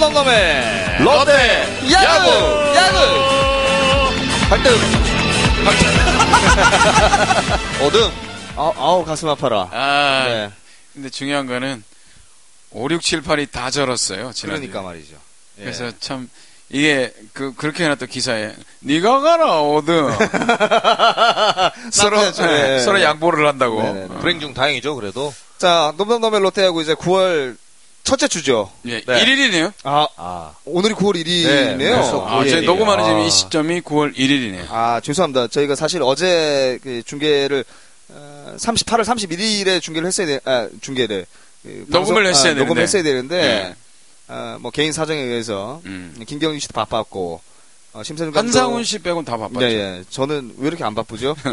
넘넘넘의 롯데 야구! 야구! 발등! 어등! 아우, 아우, 가슴 아파라. 아, 네. 근데 중요한 거는 5, 6, 7, 8이 다 절었어요. 지난주에. 그러니까 말이죠. 예. 그래서 참 이게 그 그렇게 해놨던 기사에 네가 가라 오든 서로. 예, 예. 서로 양보를 한다고. 네 네네. 어. 불행 중 다행이죠, 그래도. 자, 넘넘넘의 롯데하고 이제 9월 첫째 주죠. 예, 네. 1일이네요. 아, 아. 오늘이 9월 1일이네요. 네, 아, 예, 저희 예. 녹음하는 지금 아. 이 시점이 9월 1일이네요. 아, 죄송합니다. 저희가 사실 어제 그 중계를 어, 38월 31일에 중계를 했어야 돼, 아, 중계를. 그 녹음을 했어야 되는데. 녹음을 했어야 되는데, 네. 어, 뭐 개인 사정에 의해서 음. 김경희 씨도 바빴고, 어, 심세준 감독. 한상훈 씨 빼곤 다 바빴죠. 네, 예. 저는 왜 이렇게 안 바쁘죠?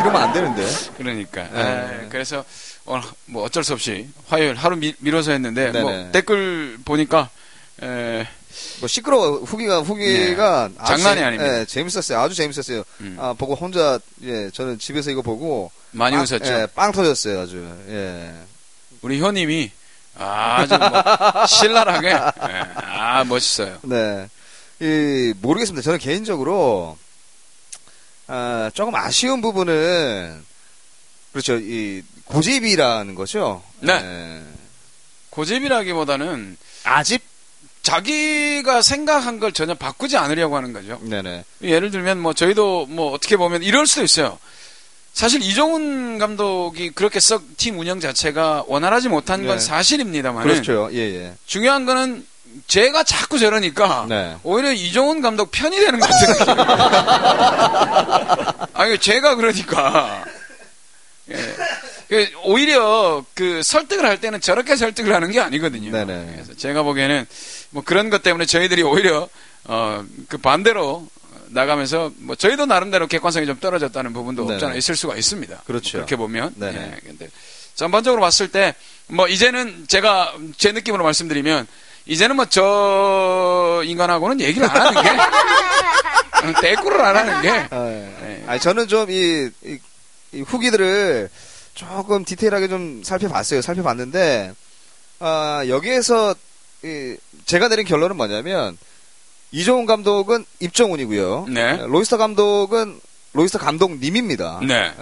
이러면 안 되는데. 그러니까. 네. 아, 그래서 오늘 뭐 어쩔 수 없이 화요일 하루 미, 미뤄서 했는데 뭐 네네. 댓글 보니까 에, 뭐 시끄러워 후기가 후기가 아주 네. 장난이 재- 아닙니다. 예, 재밌었어요. 아주 재밌었어요. 음. 아 보고 혼자 예 저는 집에서 이거 보고 많이 빵, 웃었죠. 예, 빵 터졌어요 아주. 예. 우리 효님이 아주 뭐 신랄하게 예, 아 멋있어요. 네. 이 모르겠습니다. 저는 개인적으로 아 조금 아쉬운 부분은 그렇죠. 이 고집이라는 거죠. 네. 예. 고집이라기보다는 아집? 자기가 생각한 걸 전혀 바꾸지 않으려고 하는 거죠. 네네. 예를 들면 뭐 저희도 뭐 어떻게 보면 이럴 수도 있어요. 사실 이종훈 감독이 그렇게 썩 팀 운영 자체가 원활하지 못한 건 네. 사실입니다만 그렇죠. 예 예. 중요한 거는 제가 자꾸 저러니까 네. 오히려 이종훈 감독 편이 되는 것 느낌. 아니 제가 그러니까 예. 그 오히려 그 설득을 할 때는 저렇게 설득을 하는 게 아니거든요. 네네. 그래서 제가 보기에는 뭐 그런 것 때문에 저희들이 오히려 어 그 반대로 나가면서 뭐 저희도 나름대로 객관성이 좀 떨어졌다는 부분도 네네. 없잖아 있을 수가 있습니다. 그렇죠. 그렇게 보면. 네네. 예, 근데 전반적으로 봤을 때 뭐 이제는 제가 제 느낌으로 말씀드리면 이제는 뭐 저 인간하고는 얘기를 안 하는 게 어, 대꾸를 안 하는 게 아, 예. 아니, 저는 좀 이, 이, 이 후기들을 조금 디테일하게 좀 살펴봤어요. 살펴봤는데, 아, 여기에서, 이, 제가 내린 결론은 뭐냐면, 이종훈 감독은 입정훈이고요. 네. 로이스터 감독은 로이스터 감독님입니다. 네.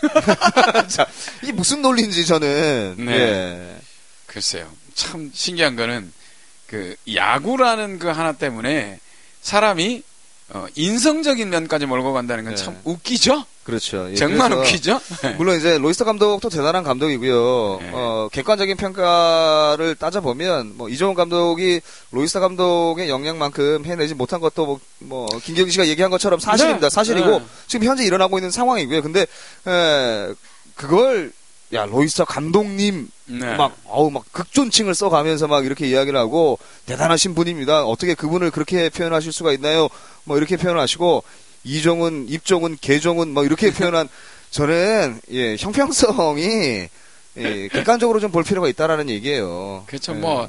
자, 이게 무슨 논리인지 저는. 네. 예. 글쎄요. 참 신기한 거는 그 야구라는 그 하나 때문에 사람이 어, 인성적인 면까지 몰고 간다는 건 네. 참 웃기죠? 그렇죠. 예, 정말 웃기죠? 물론 이제 로이스터 감독도 대단한 감독이고요. 네. 어, 객관적인 평가를 따져보면 뭐 이종훈 감독이 로이스터 감독의 역량만큼 해내지 못한 것도 뭐, 뭐 김경진 씨가 얘기한 것처럼 사실입니다. 네. 사실이고 네. 지금 현재 일어나고 있는 상황이고요. 근데 에, 그걸 야 로이스터 감독님 네. 막 어우 막 극존칭을 써가면서 막 이렇게 이야기를 하고 대단하신 분입니다. 어떻게 그분을 그렇게 표현하실 수가 있나요? 뭐 이렇게 표현하시고 이종훈, 입종훈, 개종훈 뭐 이렇게 표현한 저는 예 형평성이 예, 객관적으로 좀 볼 필요가 있다라는 얘기예요. 그렇죠. 예. 뭐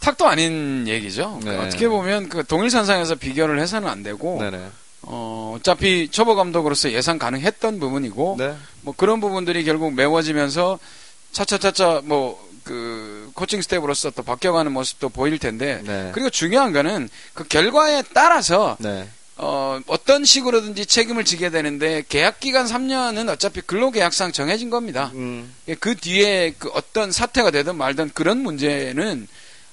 탁도 아닌 얘기죠. 네. 어떻게 보면 그 동일선상에서 비교를 해서는 안 되고 네네. 어, 어차피 초보 감독으로서 예상 가능했던 부분이고 네. 뭐 그런 부분들이 결국 메워지면서 차차차차 뭐 그 코칭 스텝으로서 또 바뀌어가는 모습도 보일 텐데 네. 그리고 중요한 거는 그 결과에 따라서 네. 어, 어떤 식으로든지 책임을 지게 되는데 계약 기간 3년은 어차피 근로 계약상 정해진 겁니다. 음, 그 뒤에 그 어떤 사태가 되든 말든 그런 문제는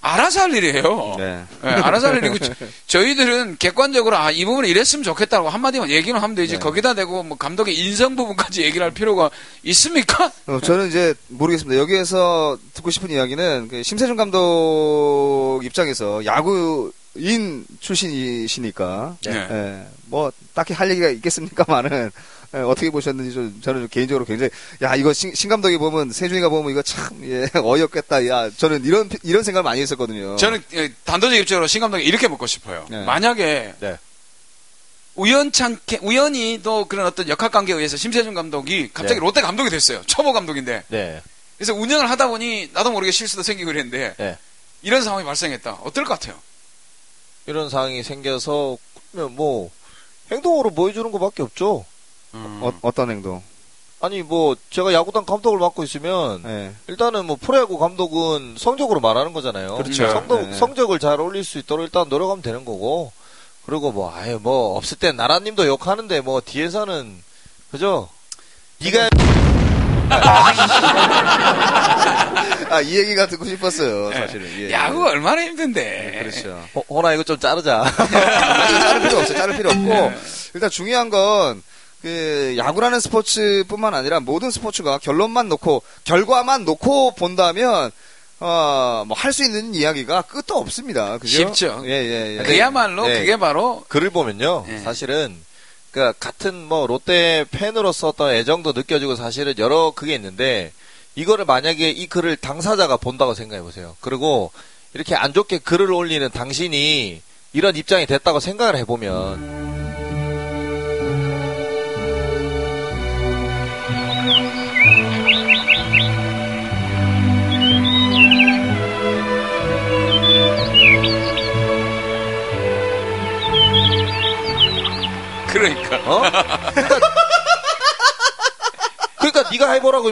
알아서 할 일이에요. 네. 예, 알아서 할 일이고 저- 저희들은 객관적으로 아 이 부분을 이랬으면 좋겠다고 한마디만 얘기는 하면 되지 네. 거기다 대고 뭐 감독의 인성 부분까지 얘기를 할 필요가 있습니까? 어, 저는 이제 모르겠습니다. 여기에서 듣고 싶은 이야기는 그 심세준 감독 입장에서 야구인 출신이시니까 네. 예, 뭐 딱히 할 얘기가 있겠습니까만은 예, 어떻게 보셨는지 좀 저는 좀 개인적으로 굉장히 야 이거 신, 신 감독이 보면 세준이가 보면 이거 참 예, 어이없겠다. 야 저는 이런 이런 생각을 많이 했었거든요. 저는 예, 단도직 입적으로 신 감독이 이렇게 묻고 싶어요. 네. 만약에 네. 우연찮게 우연히 또 그런 어떤 역학 관계에 의해서 심세준 감독이 갑자기 네. 롯데 감독이 됐어요. 초보 감독인데. 네. 그래서 운영을 하다 보니 나도 모르게 실수도 생기고 그랬는데 네. 이런 상황이 발생했다. 어떨 것 같아요? 이런 상황이 생겨서 그러면 뭐 행동으로 보여주는 것밖에 없죠. 음. 어, 어떤 행동? 아니 뭐 제가 야구단 감독을 맡고 있으면 네. 일단은 뭐 프로야구 감독은 성적으로 말하는 거잖아요. 그렇죠. 성적, 네. 성적을 잘 올릴 수 있도록 일단 노력하면 되는 거고. 그리고 뭐 아예 뭐 없을 땐 나라님도 욕하는데 뭐 뒤에서는 그죠? 네가 아, 이 얘기가 듣고 싶었어요, 예. 사실은. 예. 야구 얼마나 힘든데. 그렇죠. 호- 호나 이거 좀 자르자. 자를 필요 없어요. 자를 필요 없고 네. 일단 중요한 건 그 야구라는 스포츠뿐만 아니라 모든 스포츠가 결론만 놓고 결과만 놓고 본다면 어 뭐 할 수 있는 이야기가 끝도 없습니다. 그죠? 쉽죠. 예 예 예. 그야말로 네. 그게 바로 글을 보면요. 네. 사실은 그러니까 같은 뭐 롯데 팬으로서 어떤 애정도 느껴지고 사실은 여러 그게 있는데 이거를 만약에 이 글을 당사자가 본다고 생각해 보세요. 그리고 이렇게 안 좋게 글을 올리는 당신이 이런 입장이 됐다고 생각을 해보면 그러니까 어? 그러니까, 그러니까 네가 해보라고.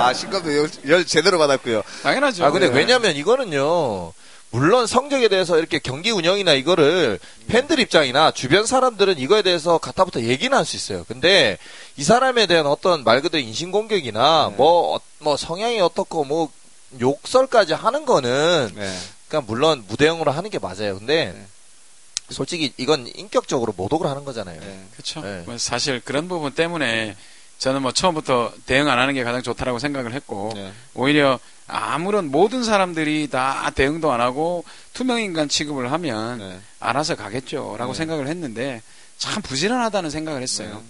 아 신감도 열, 열 제대로 받았고요. 당연하죠. 아 근데 네. 왜냐면 이거는요. 물론 성적에 대해서 이렇게 경기 운영이나 이거를 팬들 입장이나 주변 사람들은 이거에 대해서 갖다부터 얘기는 할 수 있어요. 근데 이 사람에 대한 어떤 말 그대로 인신공격이나 네. 뭐, 어- 뭐 성향이 어떻고 뭐 욕설까지 하는 거는 네. 그러니까 물론 무대형으로 하는 게 맞아요. 근데 네. 솔직히 이건 인격적으로 모독을 하는 거잖아요. 네. 그렇죠. 네. 뭐 사실 그런 부분 때문에 저는 뭐 처음부터 대응 안 하는 게 가장 좋다라고 생각을 했고 네. 오히려 아무런 모든 사람들이 다 대응도 안 하고 투명 인간 취급을 하면 네. 알아서 가겠죠라고 네. 생각을 했는데 참 부지런하다는 생각을 했어요.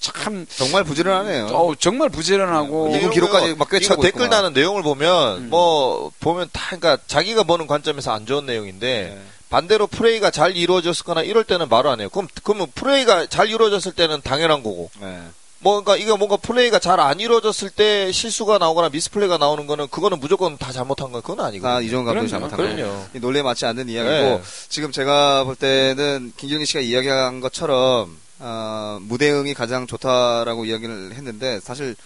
참 정말 부지런하네요. 어, 정말 부지런하고 네. 이분 기록까지 막 꿰차고 댓글 있구만. 다는 내용을 보면 음. 뭐 보면 다 그러니까 자기가 보는 관점에서 안 좋은 내용인데 네. 반대로 플레이가 잘 이루어졌거나 이럴 때는 말을 안 해요. 그럼 그러면 플레이가 잘 이루어졌을 때는 당연한 거고. 네. 뭐 그러니까 이거 뭔가 플레이가 잘 안 이루어졌을 때 실수가 나오거나 미스플레이가 나오는 거는 그거는 무조건 다 잘못한 거 그건 아니거든요. 아 이종운 감독이. 잘못한 거예요. 논리에 맞지 않는 이야기고 네. 지금 제가 볼 때는 김경희 씨가 이야기한 것처럼 어, 무대응이 가장 좋다라고 이야기를 했는데 사실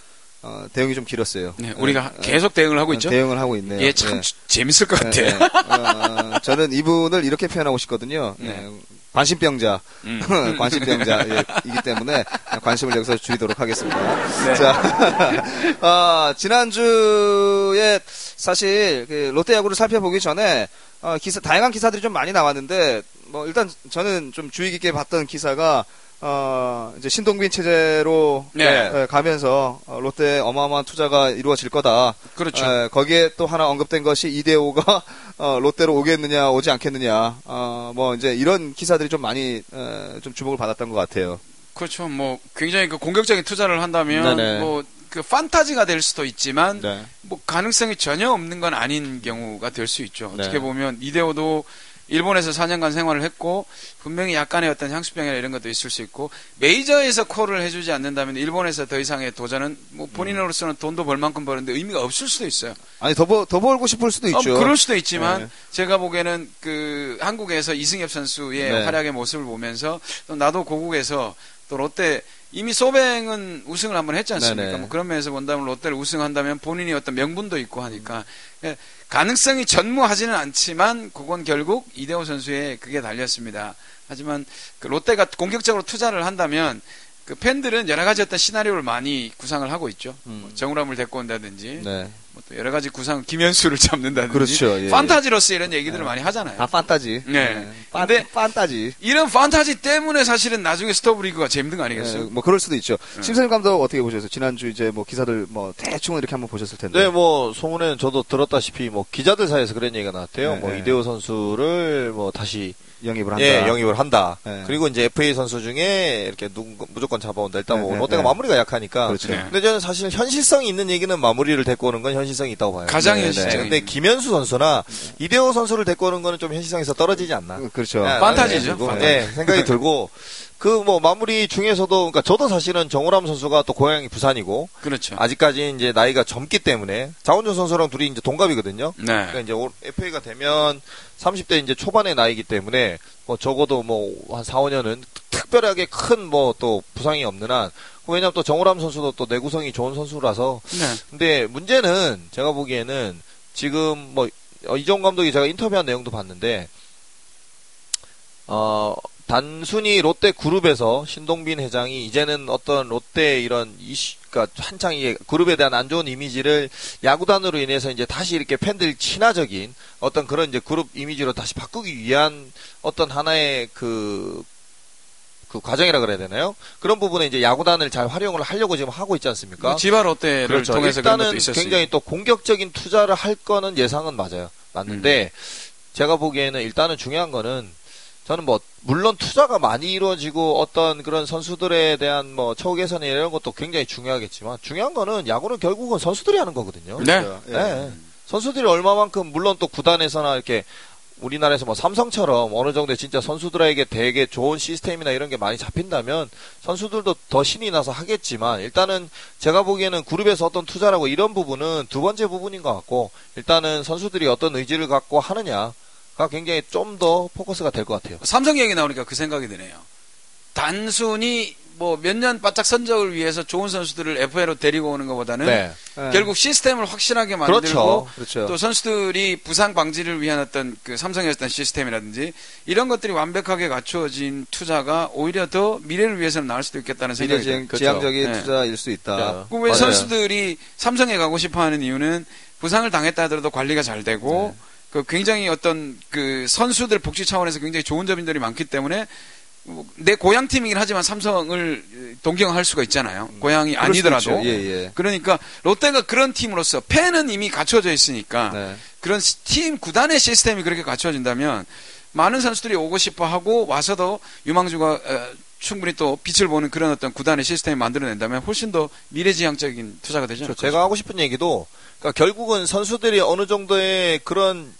어, 대응이 좀 길었어요. 네, 우리가 네, 계속 대응을 하고 어, 있죠. 대응을 하고 있네요. 예, 참 네. 주- 재밌을 것 같아요. 네, 네. 어, 저는 이분을 이렇게 표현하고 싶거든요. 네. 예, 관심병자, 음. 관심병자이기 때문에 관심을 여기서 줄이도록 하겠습니다. 네. 자, 어, 지난주에 사실 그 롯데 야구를 살펴보기 전에 어, 기사, 다양한 기사들이 좀 많이 나왔는데 뭐 일단 저는 좀 주의 깊게 봤던 기사가 어, 이제 신동빈 체제로 네. 예, 가면서 어, 롯데 어마어마한 투자가 이루어질 거다. 그렇죠. 예, 거기에 또 하나 언급된 것이 이대호가 어, 롯데로 오겠느냐 오지 않겠느냐. 어, 뭐 이제 이런 기사들이 좀 많이 어, 좀 주목을 받았던 것 같아요. 그렇죠. 뭐 굉장히 그 공격적인 투자를 한다면 네네. 뭐 그 판타지가 될 수도 있지만 네. 뭐 가능성이 전혀 없는 건 아닌 경우가 될 수 있죠. 네. 어떻게 보면 이대호도 일본에서 4년간 생활을 했고 분명히 약간의 어떤 향수병이나 이런 것도 있을 수 있고 메이저에서 콜을 해주지 않는다면 일본에서 더 이상의 도전은 뭐 본인으로서는 돈도 벌 만큼 버는데 의미가 없을 수도 있어요. 아니 더, 벌- 더 벌고 싶을 수도 있죠. 어, 그럴 수도 있지만 네. 제가 보기에는 그 한국에서 이승엽 선수의 네. 활약의 모습을 보면서 또 나도 고국에서 또 롯데 이미 소뱅은 우승을 한번 했지 않습니까? 네네. 뭐 그런 면에서 본다면 롯데를 우승한다면 본인이 어떤 명분도 있고 하니까 예, 가능성이 전무하지는 않지만 그건 결국 이대호 선수의 그게 달렸습니다. 하지만 그 롯데가 공격적으로 투자를 한다면 그 팬들은 여러 가지 어떤 시나리오를 많이 구상을 하고 있죠. 음. 뭐 정우람을 데리고 온다든지 네. 뭐또 여러 가지 구상 김현수를 잡는다든지 그렇죠. 예, 판타지로서 이런 얘기들을 많이 하잖아요. 다 판타지. 네. 판, 근데- 판타지. 이런 판타지 때문에 사실은 나중에 스토브리그가 재밌는 거 예, 아니겠어요? 뭐 그럴 수도 있죠. 네. 심선일 감독 어떻게 보셨어요? 지난주 이제 뭐 기사들 뭐 대충은 이렇게 한번 보셨을 텐데. 네, 뭐 소문에는 저도 들었다시피 뭐 기자들 사이에서 그런 얘기가 나왔대요. 네, 뭐 네. 이대호 선수를 뭐 다시 영입을 한다. 예, 영입을 한다. 네. 그리고 이제 FA 선수 중에 이렇게 누 무조건 잡아온다. 일단 네, 뭐 네, 롯데가 네. 마무리가 약하니까. 그렇죠. 네. 근데 저는 사실 현실성이 있는 얘기는 마무리를 데리고 오는 건 현실성이 있다고 봐요. 가장 네, 네. 현실적인. 근데 김현수 선수나 이대호 선수를 데리고 오는 거는 좀 현실성에서 떨어지지 않나. 그- 그렇죠. 네, 판타지죠. 네, 생각이 들고 그 뭐 마무리 중에서도 그러니까 저도 사실은 정우람 선수가 또 고향이 부산이고 그렇죠. 아직까지 이제 나이가 젊기 때문에 장원준 선수랑 둘이 이제 동갑이거든요. 네. 그러니까 이제 올- FA가 되면 30대 이제 초반의 나이기 때문에 뭐 적어도 뭐 한 4, 5년은 특별하게 큰 뭐 또 부상이 없는 한 왜냐면 또 정우람 선수도 또 내구성이 좋은 선수라서 네. 근데 문제는 제가 보기에는 지금 뭐 어, 이종 감독이 제가 인터뷰한 내용도 봤는데 어 단순히 롯데 그룹에서 신동빈 회장이 이제는 어떤 롯데 이런 이슈 그러니까 한창 이 그룹에 대한 안 좋은 이미지를 야구단으로 인해서 이제 다시 이렇게 팬들 친화적인 어떤 그런 이제 그룹 이미지로 다시 바꾸기 위한 어떤 하나의 그, 그 과정이라 그래야 되나요? 그런 부분에 이제 야구단을 잘 활용을 하려고 지금 하고 있지 않습니까? 뭐 지바 롯데를 그렇죠. 통해서 일단은. 굉장히 또 공격적인 투자를 할 거는 예상은 맞아요. 맞는데 음. 제가 보기에는 일단은 중요한 거는 저는 뭐 물론 투자가 많이 이루어지고 어떤 그런 선수들에 대한 뭐 처우 개선 이런 것도 굉장히 중요하겠지만 중요한 거는 야구는 결국은 선수들이 하는 거거든요. 네. 예. 네. 선수들이 얼마만큼 물론 또 구단에서나 이렇게 우리나라에서 뭐 삼성처럼 어느 정도 진짜 선수들에게 되게 좋은 시스템이나 이런 게 많이 잡힌다면 선수들도 더 신이 나서 하겠지만 일단은 제가 보기에는 그룹에서 어떤 투자라고 이런 부분은 두 번째 부분인 것 같고 일단은 선수들이 어떤 의지를 갖고 하느냐가 굉장히 좀 더 포커스가 될 것 같아요. 삼성 얘기 나오니까 그 생각이 드네요. 단순히 뭐 몇 년 바짝 선적을 위해서 좋은 선수들을 FA로 데리고 오는 것보다는 네. 예. 결국 시스템을 확실하게 만들고 그렇죠. 그렇죠. 또 선수들이 부상 방지를 위한 어떤 그 삼성의 어떤 시스템이라든지 이런 것들이 완벽하게 갖추어진 투자가 오히려 더 미래를 위해서는 나을 수도 있겠다는 생각이 들어요. 그렇죠. 지향적인 네. 투자일 수 있다. 네. 그왜 맞아요. 선수들이 삼성에 가고 싶어 하는 이유는 부상을 당했다 하더라도 관리가 잘 되고 네. 그 굉장히 어떤 그 선수들 복지 차원에서 굉장히 좋은 점들이 많기 때문에 뭐내 고향 팀이긴 하지만 삼성을 동경할 수가 있잖아요. 고향이 그럴 수도 아니더라도. 예, 예. 그러니까 롯데가 그런 팀으로서 팬은 이미 갖춰져 있으니까 네. 그런 시- 팀 구단의 시스템이 그렇게 갖춰진다면 많은 선수들이 오고 싶어 하고 와서도 유망주가 어, 충분히 또 빛을 보는 그런 어떤 구단의 시스템을 만들어낸다면 훨씬 더 미래지향적인 투자가 않을까. 그렇죠. 제가 하고 싶은 얘기도 그러니까 결국은 선수들이 어느 정도의 그런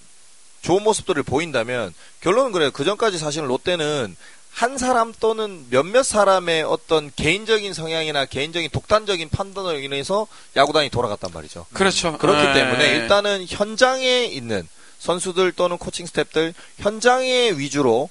좋은 모습들을 보인다면 결론은 그래요. 그 전까지 사실은 롯데는 한 사람 또는 몇몇 사람의 어떤 개인적인 성향이나 개인적인 독단적인 판단으로 인해서 야구단이 돌아갔단 말이죠. 그렇죠. 그렇기 예. 때문에 일단은 현장에 있는 선수들 또는 코칭 스태프들 현장에 위주로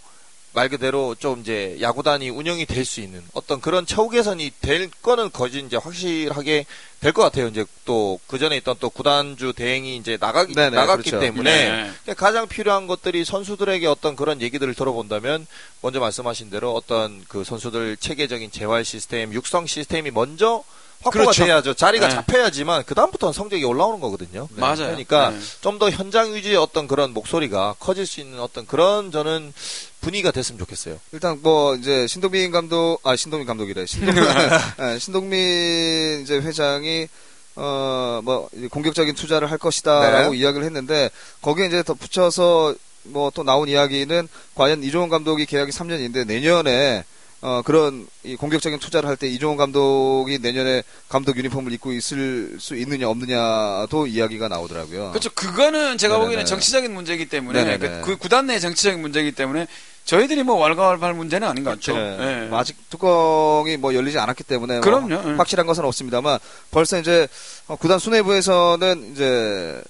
말 그대로 좀 이제 야구단이 운영이 될 수 있는 어떤 그런 처우 개선이 될 거는 거진 이제 확실하게 될 것 같아요. 이제 또 그 전에 있던 또 구단주 대행이 이제 나가기 네네, 나갔기 그렇죠. 때문에 네. 가장 필요한 것들이 선수들에게 어떤 그런 얘기들을 들어본다면 먼저 말씀하신 대로 어떤 그 선수들 체계적인 재활 시스템, 육성 시스템이 먼저 확보가 그렇죠. 돼야죠. 자리가 네. 잡혀야지만 그 다음부터는 성적이 올라오는 거거든요. 맞아요. 그러니까 네. 좀더 현장 위주의 어떤 그런 목소리가 커질 수 있는 어떤 그런 저는 분위기가 됐으면 좋겠어요. 일단 뭐 이제 신동민 감독 아 신동민 감독이래 신동민 예, 신동민 이제 회장이 어 뭐 공격적인 투자를 할 것이다라고 네. 이야기를 했는데 거기에 이제 더 붙여서 뭐 또 나온 이야기는 과연 이종훈 감독이 계약이 3년인데 내년에 어 그런 이 공격적인 투자를 할 때 이종훈 감독이 내년에 감독 유니폼을 입고 있을 수 있느냐 없느냐도 이야기가 나오더라고요. 그렇죠. 그거는 제가 네네네. 보기에는 정치적인 문제이기 때문에. 그, 그 구단 내 정치적인 문제이기 때문에 저희들이 뭐 왈가왈부할 문제는 아닌 것 같죠. 네. 예. 뭐 아직 뚜껑이 뭐 열리지 않았기 때문에 뭐 그럼요. 예. 확실한 것은 없습니다만 벌써 이제 어, 구단 수뇌부에서는 이제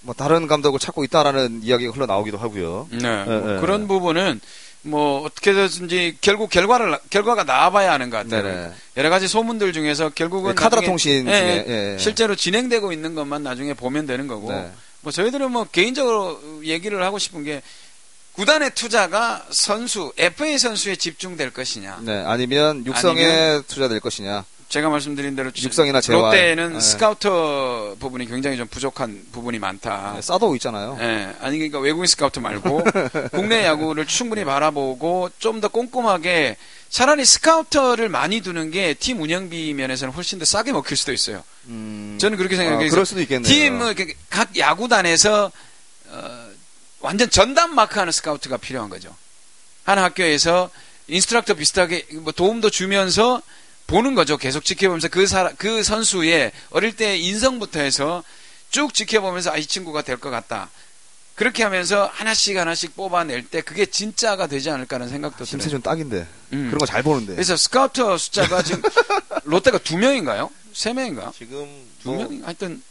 뭐 다른 감독을 찾고 있다라는 이야기가 흘러 나오기도 하고요. 네. 뭐 네. 그런 부분은 뭐 어떻게든지 결국 결과를 결과가 나와봐야 하는 것 같아요. 네네. 여러 가지 소문들 중에서 결국은 네, 카더라 통신 예, 중에 예. 예. 실제로 진행되고 있는 것만 나중에 보면 되는 거고 네. 뭐 저희들은 뭐 개인적으로 얘기를 하고 싶은 게 구단의 투자가 선수 FA 선수에 집중될 것이냐. 네, 아니면 육성에 아니면- 투자될 것이냐. 제가 말씀드린 대로 육성이나 재활. 롯데는 네. 스카우터 부분이 굉장히 좀 부족한 부분이 많다. 네, 사도 있잖아요. 예, 아니 그러니까 외국인 스카우트 말고 국내 야구를 충분히 바라보고 좀 더 꼼꼼하게 차라리 스카우터를 많이 두는 게 팀 운영비 면에서는 훨씬 더 싸게 먹힐 수도 있어요. 음, 저는 그렇게 아, 생각해요. 그럴 수도 있겠네요. 팀을 각 야구단에서 어, 완전 전담 마크하는 스카우트가 필요한 거죠. 한 학교에서 instructor 비슷하게 뭐 도움도 주면서 보는 거죠. 계속 지켜보면서 그 사람 그 선수의 어릴 때 인성부터 해서 쭉 지켜보면서 아 이 친구가 될 것 같다. 그렇게 하면서 하나씩 하나씩 뽑아낼 때 그게 진짜가 되지 않을까라는 생각도 들어요. 심세준 딱인데 음. 그런 거 잘 보는데. 그래서 스카우터 숫자가 지금 롯데가 두 명인가요? 세 명인가? 지금 두 뭐 명? 하여튼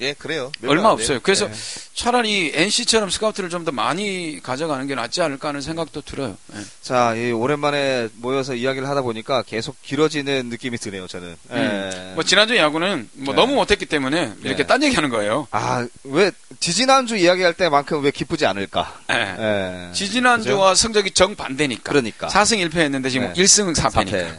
예, 그래요. 몇 얼마. 없어요. 그래서 예. 차라리 NC처럼 스카우트를 좀 더 많이 가져가는 게 낫지 않을까 하는 생각도 들어요. 예. 자, 이 오랜만에 모여서 이야기를 하다 보니까 계속 길어지는 느낌이 드네요, 저는. 예. 뭐 지난주 야구는 뭐 네. 너무 못했기 때문에 이렇게 네. 딴 얘기하는 거예요. 아, 왜, 지지난주 이야기할 때만큼 왜 기쁘지 않을까? 지지난주와 성적이 정반대니까. 그러니까. 4승 1패 했는데 지금 네. 1승 4패니까. 사패.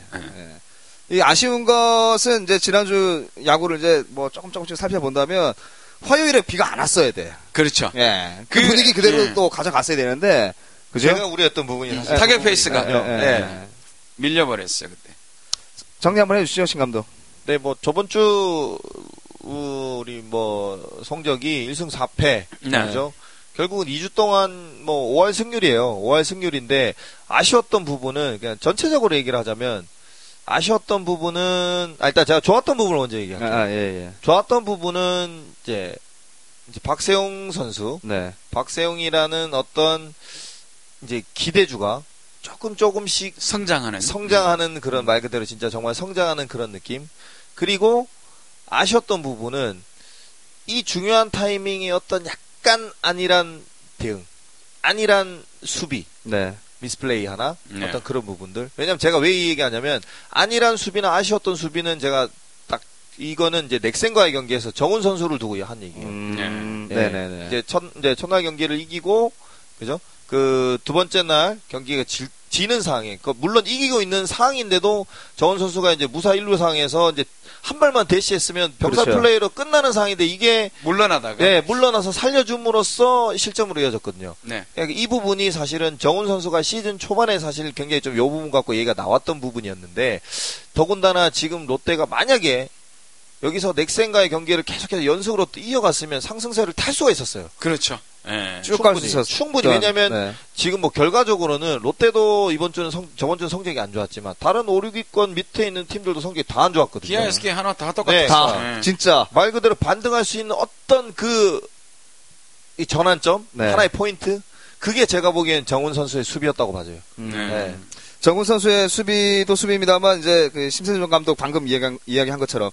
예. 이 아쉬운 것은 이제 지난주 야구를 이제 뭐 조금 조금씩 살펴본다면 화요일에 비가 안 왔어야 돼. 그렇죠. 예. 그, 그- 분위기 그대로 예. 또 가져갔어야 되는데. 그죠? 제가 우려했던 부분이 사실 예. 타격 그 페이스가. 예, 예. 예. 밀려버렸어요, 그때. 정리 한번 해주시죠, 신 감독. 네, 뭐 저번 주 우리 뭐 성적이 1승 4패 네. 그죠? 결국은 2주 동안 뭐 5할 승률이에요. 5할 승률인데 아쉬웠던 부분은 그냥 전체적으로 얘기를 하자면 아쉬웠던 부분은 아 일단 제가 좋았던 부분을 먼저 얘기할게요. 아, 예, 예. 좋았던 부분은 이제 이제 박세용 선수, 네. 박세용이라는 어떤 이제 기대주가 조금 조금씩 성장하는. 성장하는 그런 말 그대로 진짜 정말 성장하는 그런 느낌. 그리고 아쉬웠던 부분은 이 중요한 타이밍에 어떤 약간 안일한 대응, 안일한 수비, 네. 미스플레이 하나 네. 어떤 그런 부분들. 왜냐면 제가 왜 이 얘기하냐면 안일한 수비나 아쉬웠던 수비는 제가 딱 이거는 이제 넥센과의 경기에서 정훈 선수를 두고 한 얘기예요. 음, 예. 네네 네. 이제 첫 이제 첫날 경기를 이기고 그죠? 그 두 번째 날 경기가 질- 지는 상황에 그 물론 이기고 있는 상황인데도 정원 선수가 이제 무사 1루 상황에서 이제 한 발만 대시했으면 병살 그렇죠. 플레이로 끝나는 상황인데 이게 물러나다가. 네, 물러나서 살려줌으로써 실점으로 이어졌거든요. 네. 그러니까 이 부분이 사실은 정훈 선수가 시즌 초반에 사실 굉장히 좀 요 부분 갖고 얘기가 나왔던 부분이었는데 더군다나 지금 롯데가 만약에 여기서 넥센과의 경기를 계속해서 연속으로 또 이어갔으면 상승세를 탈 수가 있었어요. 그렇죠. 예. 쭉갈수 충분히. 있었어. 충분히. 왜냐면 네. 지금 뭐 결과적으로는 롯데도 이번 주는 성, 저번 주는 성적이 안 좋았지만 다른 5, 6위권 밑에 있는 팀들도 성적이 다 안 좋았거든요. 기아 SK 하나 다 네, 똑같았어요. 다, 예. 진짜. 말 그대로 반등할 수 있는 어떤 그, 이 전환점? 네. 하나의 포인트? 그게 제가 보기엔 정훈 선수의 수비였다고 봐요. 음. 네. 네. 정훈 선수의 수비도 수비입니다만 이제 그 심세준 감독 방금 이야기, 이야기한 것처럼 이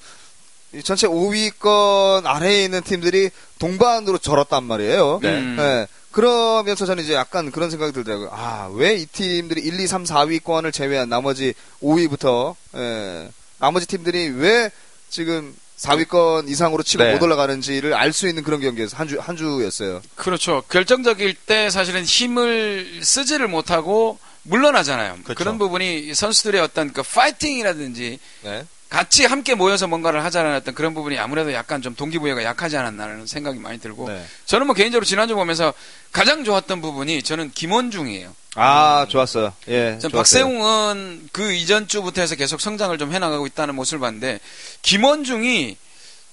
전체 5위권 아래에 있는 팀들이 동반으로 절었단 말이에요. 네. 음. 네. 그러면서 저는 이제 약간 그런 생각이 들더라고요. 아, 왜 이 팀들이 1, 2, 3, 4위권을 제외한 나머지 5위부터, 예, 나머지 팀들이 왜 지금 4위권 이상으로 치고 네. 못 올라가는지를 알 수 있는 그런 경기에서 한 주, 한 주였어요. 그렇죠. 결정적일 때 사실은 힘을 쓰지를 못하고 물러나잖아요. 그렇죠. 그런 부분이 선수들의 어떤 그 파이팅이라든지 네. 같이 함께 모여서 뭔가를 하자는 어떤 그런 부분이 아무래도 약간 좀 동기부여가 약하지 않았나라는 생각이 많이 들고 네. 저는 뭐 개인적으로 지난주 보면서 가장 좋았던 부분이 저는 김원중이에요. 아, 좋았어요. 예. 전. 박세웅은 그 이전 주부터 해서 계속 성장을 좀 해나가고 있다는 모습을 봤는데 김원중이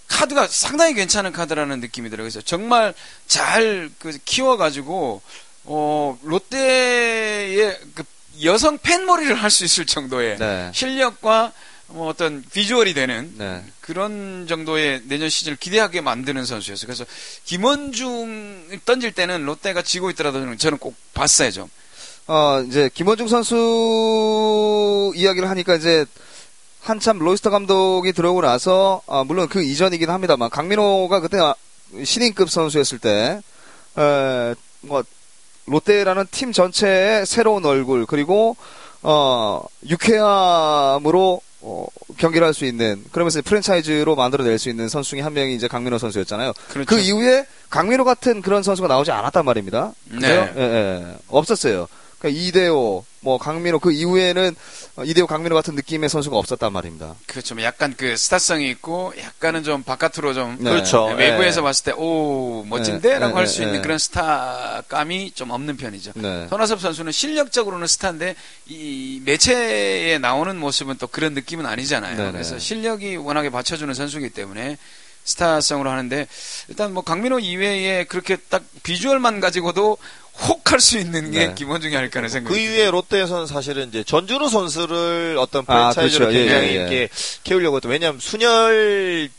카드가 상당히 괜찮은 카드라는 느낌이 들어요. 그래서 정말 잘 그 키워가지고 어 롯데의 그 여성 팬머리를 할 수 있을 정도의 네. 실력과 뭐 어떤 비주얼이 되는 네. 그런 정도의 내년 시즌을 기대하게 만드는 선수였어요. 그래서 김원중 던질 때는 롯데가 지고 있더라도 저는- 꼭 봤어요 좀. 어, 이제, 김원중 선수 이야기를 하니까 이제, 한참 로이스터 감독이 들어오고 나서, 아, 물론 그 이전이긴 합니다만, 강민호가 그때 아, 신인급 선수였을 때, 에, 뭐, 롯데라는 팀 전체의 새로운 얼굴, 그리고, 어, 유쾌함으로, 어, 경기를 할 수 있는, 그러면서 프랜차이즈로 만들어낼 수 있는 선수 중에 한 명이 이제 강민호 선수였잖아요. 그렇죠. 그 이후에 강민호 같은 그런 선수가 나오지 않았단 말입니다. 네. 예, 예. 없었어요. 그러니까 이대호, 뭐 강민호 그 이후에는 어, 이대호, 강민호 같은 느낌의 선수가 없었단 말입니다. 그렇죠. 뭐 약간 그 스타성이 있고 약간은 좀 바깥으로 좀 네. 그렇죠. 외부에서 예. 봤을 때 오 멋진데라고 네, 할 네, 수 있는 네. 그런 스타감이 좀 없는 편이죠. 네. 손아섭 선수는 실력적으로는 스타인데 이 매체에 나오는 모습은 또 그런 느낌은 아니잖아요. 그래서 실력이 워낙에 받쳐주는 선수이기 때문에 스타성으로 하는데 일단 뭐 강민호 이외에 그렇게 딱 비주얼만 가지고도 혹 할 수 있는 게 네. 김원중이 아닐까 하는 생각이 그 이후에 롯데에서는 사실은 이제 전준우 선수를 어떤 아, 프랜차이즈로 그렇죠. 예, 굉장히 예, 예. 이렇게 키우려고 했던 왜냐하면 순혈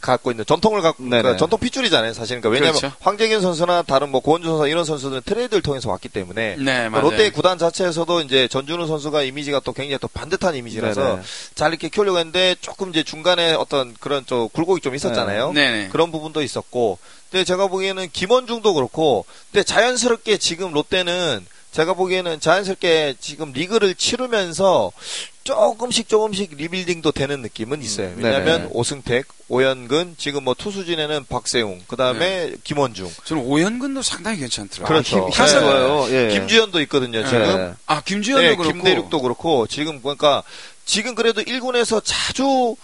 갖고 있는 전통을 갖고. 그러니까 전통 핏줄이잖아요, 사실은. 그러니까 왜냐하면 그렇죠. 황재균 선수나 다른 뭐 고원준 선수 이런 선수들은 트레이드를 통해서 왔기 때문에 네, 뭐 맞아요. 롯데 구단 자체에서도 이제 전준우 선수가 이미지가 또 굉장히 또 반듯한 이미지라서 네네. 잘 이렇게 키우려고 했는데 조금 이제 중간에 어떤 그런 좀 굴곡이 좀 있었잖아요. 네네. 그런 부분도 있었고, 근데 제가 보기에는 김원중도 그렇고, 근데 자연스럽게 지금 롯데는 제가 보기에는 자연스럽게 지금 리그를 치르면서 조금씩 조금씩 리빌딩도 되는 느낌은 있어요. 음, 왜냐하면 네네. 오승택, 오연근, 지금 뭐 투수진에는 박세웅, 그 다음에 김원중, 저는 오연근도 상당히 괜찮더라고요. 그렇죠. 힘, 힘 네. 좋아요. 예. 김주현도 있거든요. 지금 네. 아 김주현도 네, 그렇고 김대륙도 그렇고 지금 그러니까 지금 그래도 1군에서 자주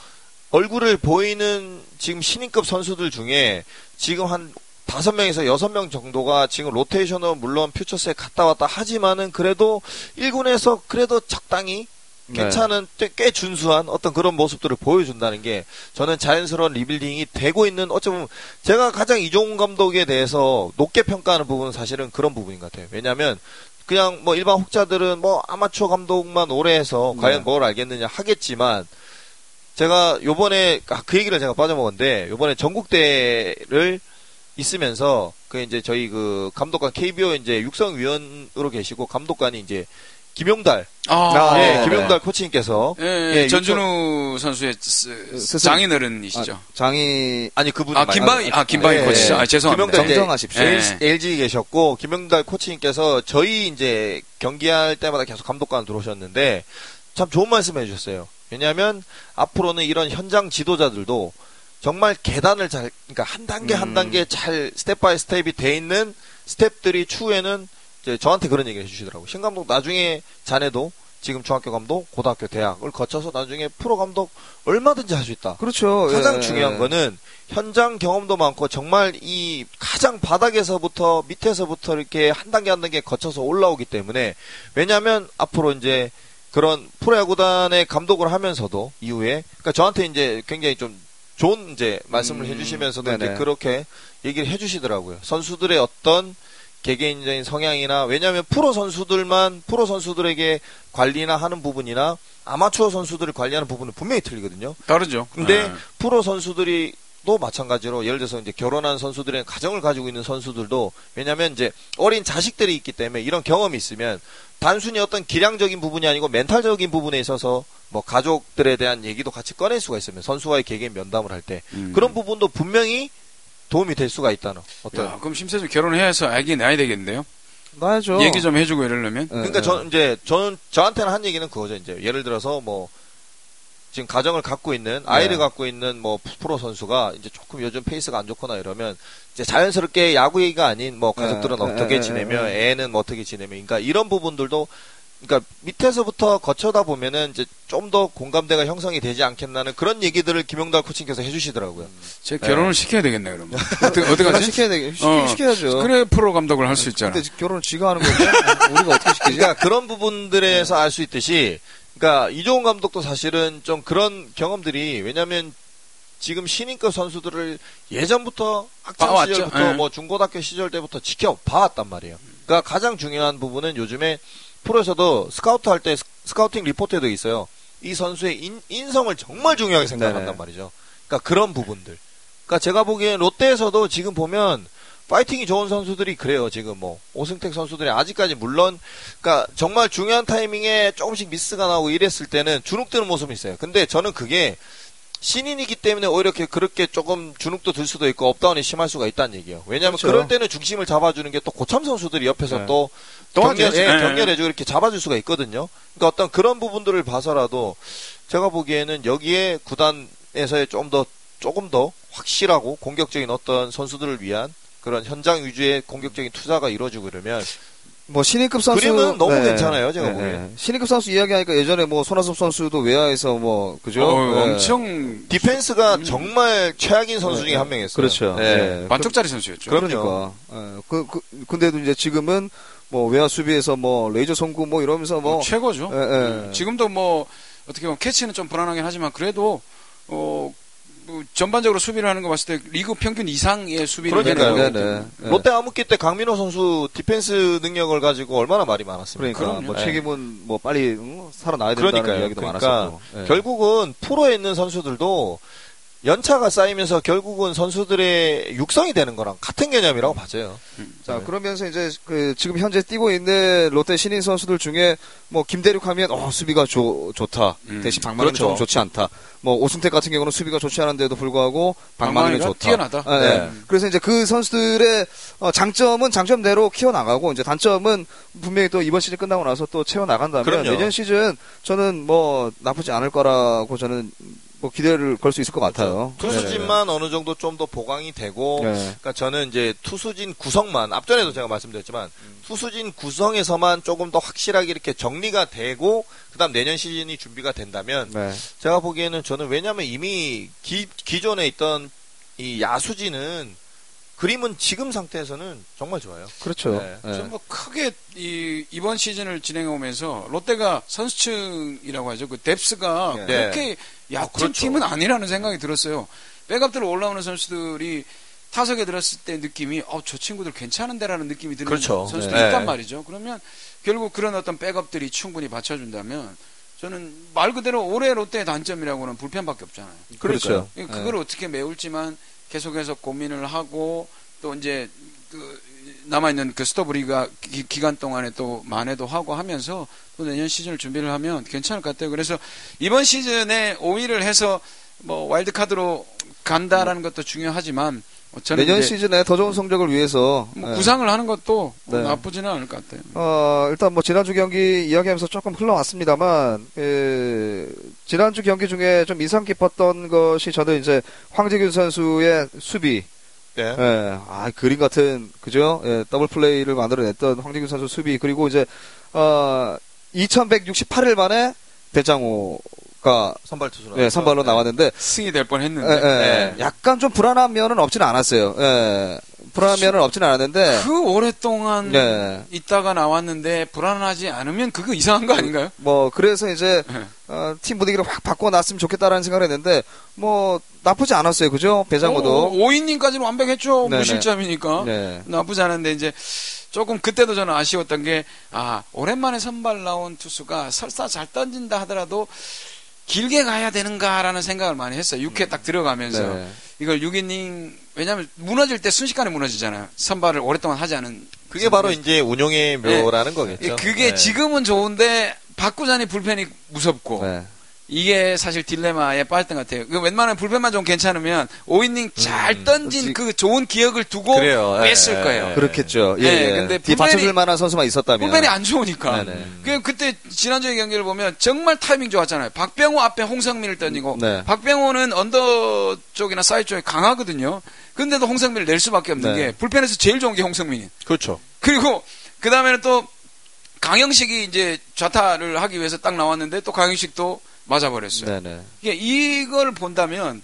얼굴을 보이는 지금 신인급 선수들 중에 지금 한 다섯 명에서 여섯 명 정도가 지금 로테이션은 물론 퓨처스에 갔다 왔다 하지만은 그래도 1군에서 그래도 적당히 네. 괜찮은 꽤- 꽤 준수한 어떤 그런 모습들을 보여준다는 게 저는 자연스러운 리빌딩이 되고 있는 어쩌면 제가 가장 이종훈 감독에 대해서 높게 평가하는 부분은 사실은 그런 부분인 것 같아요. 왜냐하면 그냥 뭐 일반 혹자들은 뭐 아마추어 감독만 오래 해서 네. 과연 뭘 알겠느냐 하겠지만 제가 요번에 아, 그 얘기를 제가 빠져먹었는데 요번에 전국대를 있으면서 그 이제 저희 그 감독관 KBO 이제 육성위원으로 계시고 감독관이 이제 김용달 아, 아, 예, 네, 김용달 코치님께서 예, 예, 예, 전준우 선수의 스- 스승. 장인어른이시죠. 장이 아니 그분이 아, 말- 김방희, 아, 김방희 예, 코치죠. 예. 아, 죄송합니다. 김용달 정정하십시오. 예. LG, LG 계셨고 김용달 코치님께서 저희 이제 경기할 때마다 계속 감독관 들어오셨는데 참 좋은 말씀 해 주셨어요. 왜냐하면 앞으로는 이런 현장 지도자들도 정말 계단을 잘 그러니까 한 단계 한 음. 단계 잘 step by step이 돼 있는 스텝들이 추후에는 이제 저한테 그런 얘기를 해주시더라고. 신 감독 나중에 자네도 지금 중학교 감독, 고등학교, 대학을 거쳐서 나중에 프로 감독 얼마든지 할 수 있다. 그렇죠. 가장 예. 중요한 거는 현장 경험도 많고 정말 이 가장 바닥에서부터 밑에서부터 이렇게 한 단계 한 단계 거쳐서 올라오기 때문에 왜냐하면 앞으로 이제 그런 프로야구단의 감독을 하면서도 이후에 그러니까 저한테 이제 굉장히 좀 좋은 이제 말씀을 음, 해주시면서도 네네. 이제 그렇게 얘기를 해주시더라고요. 선수들의 어떤 개개인적인 성향이나 왜냐하면 프로 선수들만 프로 선수들에게 관리나 하는 부분이나 아마추어 선수들을 관리하는 부분은 분명히 틀리거든요. 다르죠. 근데 예. 프로 선수들이 또 마찬가지로 예를 들어서 이제 결혼한 선수들의 가정을 가지고 있는 선수들도 왜냐하면 이제 어린 자식들이 있기 때문에 이런 경험이 있으면 단순히 어떤 기량적인 부분이 아니고 멘탈적인 부분에 있어서 뭐 가족들에 대한 얘기도 같이 꺼낼 수가 있으면 선수와의 개개인 면담을 할때 음. 그런 부분도 분명히 도움이 될 수가 있다는 어떤 야, 그럼 심세준 결혼해서 아기 낳아야 되겠는데요? 나야죠. 얘기 좀 해주고 이러려면. 예, 그러니까 예. 저 이제 저는 저한테는 한 얘기는 그거죠. 이제 예를 들어서 뭐 지금 가정을 갖고 있는 아이를 네. 갖고 있는 뭐 프로 선수가 이제 조금 요즘 페이스가 안 좋거나 이러면 이제 자연스럽게 야구 얘기가 아닌 뭐 가족들은 네, 어떻게 네, 지내며 네, 애는 뭐 어떻게 지내며 그러니까 이런 부분들도 그러니까 밑에서부터 거쳐다 보면은 이제 좀 더 공감대가 형성이 되지 않겠나는 그런 얘기들을 김용달 코치님께서 해주시더라고요. 제 결혼을 시켜야 되겠네, 그러면. 어떻게, 어떻게 하지? 시켜야 시키, 어. 시켜야죠. 그래, 프로 감독을 할 수 있잖아. 근데 결혼을 지가 하는 건데 우리가 어떻게 시키지? 그러니까 그런 부분들에서 알 수 있듯이, 그러니까 이종훈 감독도 사실은 좀 그런 경험들이 왜냐하면 지금 신인급 선수들을 예전부터 학창 봐왔죠. 시절부터 예. 뭐 중고등학교 시절 때부터 지켜 봐왔단 말이에요. 그러니까 가장 중요한 부분은 요즘에 프로에서도 스카우트 할 때 scouting report에도 있어요. 이 선수의 인, 인성을 정말 중요하게 생각한단 네네. 말이죠. 그러니까 그런 부분들. 그러니까 제가 보기엔 롯데에서도 지금 보면 파이팅이 좋은 선수들이 그래요. 지금 뭐 오승택 선수들이 아직까지 물론 그러니까 정말 중요한 타이밍에 조금씩 미스가 나오고 이랬을 때는 주눅드는 모습이 있어요. 근데 저는 그게 신인이기 때문에 오히려 이렇게 그렇게 조금 주눅도 들 수도 있고 up-down이 심할 수가 있다는 얘기예요. 왜냐하면 그렇죠. 그럴 때는 중심을 잡아주는 게 또 고참 선수들이 옆에서 네. 또 하죠. 예, 예. 격려해주고 이렇게 잡아줄 수가 있거든요. 그러니까 어떤 그런 부분들을 봐서라도 제가 보기에는 여기에 구단에서의 좀 더 조금 더 확실하고 공격적인 어떤 선수들을 위한 그런 현장 위주의 공격적인 투자가 이루어지고 그러면 뭐 신인급 선수 그림은 너무 괜찮아요, 제가 보기엔. 신인급 선수 이야기하니까 예전에 뭐 손아섭 선수도 외야에서 뭐 그죠? 어, 예. 엄청 디펜스가 정말 최악인 선수 중에 한 명이었어요. 그렇죠. 예. 예. 반쪽짜리 선수였죠. 그럼- 그러니까. 예. 그, 그, 근데도 이제 지금은 뭐 외야 수비에서 뭐 레이저 송구 뭐 이러면서 뭐 어, 최고죠. 예, 예. 지금도 뭐 어떻게 보면 캐치는 좀 불안하긴 하지만 그래도 어, 뭐 전반적으로 수비를 하는 거 봤을 때 리그 평균 이상의 수비를 그러니까요. 해내고 네, 네. 예. 롯데 암흑기 때 강민호 선수 디펜스 능력을 가지고 얼마나 말이 많았습니까? 그러니까. 뭐 예. 책임은 뭐 빨리 응? 살아나야 된다는 그러니까요. 이야기도 그러니까 많았었고. 예. 결국은 프로에 있는 선수들도 연차가 쌓이면서 결국은 선수들의 육성이 되는 거랑 같은 개념이라고 봐져요. 자, 네. 그러면서 이제 그 지금 현재 뛰고 있는 롯데 신인 선수들 중에 뭐 김대륙 하면 어 수비가 좋 좋다. 음. 대신 박만희는 그렇죠. 조금 좋지 않다. 뭐 오승택 같은 경우는 수비가 좋지 않은데도 불구하고 박만희는 박만희가 좋다. 뛰어나다. 예, 예. 네. 그래서 이제 그 선수들의 어, 장점은 장점대로 키워 나가고 이제 단점은 분명히 또 이번 시즌 끝나고 나서 또 채워 나간다면 그럼요. 내년 시즌 저는 뭐 나쁘지 않을 거라고 저는 뭐 기대를 걸 수 있을 것 같아요. 투수진만 어느 정도 좀 더 보강이 되고 네. 그러니까 저는 이제 투수진 구성만 앞전에도 제가 말씀드렸지만 투수진 구성에서만 조금 더 확실하게 이렇게 정리가 되고 그다음 내년 시즌이 준비가 된다면 네. 제가 보기에는 저는 왜냐하면 이미 기, 기존에 있던 이 야수진은 그림은 지금 상태에서는 정말 좋아요. 그렇죠. 네. 예. 저는 뭐 크게 이 이번 시즌을 진행해 오면서 롯데가 선수층이라고 하죠. 그 뎁스가 네. 그렇게 얕은 그렇죠. 팀은 아니라는 생각이 들었어요. 백업들로 올라오는 선수들이 타석에 들었을 때 느낌이 어 저 친구들 괜찮은데라는 느낌이 드는 그렇죠. 선수들이 네. 있단 말이죠. 그러면 결국 그런 어떤 백업들이 충분히 받쳐준다면 저는 말 그대로 올해 롯데의 단점이라고는 불펜밖에 없잖아요. 그렇죠. 예, 그걸 어떻게 메울지만 계속해서 고민을 하고 또 이제 그 남아있는 그 스토브리가 기, 기간 동안에 또 만회도 하고 하면서 또 내년 시즌을 준비를 하면 괜찮을 것 같아요. 그래서 이번 시즌에 5위를 해서 뭐 와일드카드로 간다라는 것도 중요하지만 어, 저는 내년 시즌에 더 좋은 성적을 위해서 뭐 예. 구상을 하는 것도 뭐 네. 나쁘지는 않을 것 같아요. 어, 일단 뭐 지난주 경기 이야기하면서 조금 흘러왔습니다만, 그, 지난주 경기 중에 좀 인상 깊었던 것이 저는 이제 황재균 선수의 수비. 네. 예, 아, 그림 같은, 그죠? 예, 더블 플레이를 만들어냈던 황재균 선수 수비. 그리고 이제, 어, 2168일 만에 대장호 가 선발 투수로 예, 선발로 나왔는데, 승이 될 예, 뻔했는데 예, 네. 약간 좀 불안한 면은 없지는 않았어요. 예, 불안한 면은 없지는 않았는데, 그 오랫동안 예. 있다가 나왔는데 불안하지 않으면 그거 이상한 거 아닌가요? 뭐 그래서 이제 네. 어, 팀 분위기를 확 바꿔 놨으면 좋겠다라는 생각을 했는데 뭐 나쁘지 않았어요, 그죠? 배장호도. 5인님까지는 완벽했죠. 네네. 무실점이니까. 네. 나쁘지 않은데 이제 조금 그때도 저는 아쉬웠던 게 아, 오랜만에 선발 나온 투수가 설사 잘 던진다 하더라도 길게 가야 되는가라는 생각을 많이 했어요. 6회 딱 들어가면서 네. 이걸 6이닝 왜냐하면 무너질 때 순식간에 무너지잖아요. 선발을 오랫동안 하지 않은 그게 바로 이제 운용의 묘라는 거겠죠. 그게 네. 지금은 좋은데 바꾸자니 불펜이 무섭고 네. 이게 사실 딜레마에 빠졌던 것 같아요. 그 웬만하면 불펜만 좀 괜찮으면 5이닝 잘 던진 그렇지. 그 좋은 기억을 두고 그래요. 예, 뺐을 예, 거예요. 예. 그렇겠죠. 예, 네, 예. 근데 불펜이- 받쳐줄 만한 선수만 있었다면. 불펜이 안 좋으니까. 네네. 그 그때 지난주에 경기를 보면 정말 타이밍 좋았잖아요. 박병호 앞에 홍성민을 던지고 네. 박병호는 언더 쪽이나 사이드 쪽에 강하거든요. 근데도 홍성민을 낼 수밖에 없는 네. 게 불펜에서 제일 좋은 게 홍성민이. 그렇죠. 그리고 그 다음에는 또 강영식이 이제 좌타를 하기 위해서 딱 나왔는데 또 강영식도 맞아버렸어요. 네네. 이게 이걸 본다면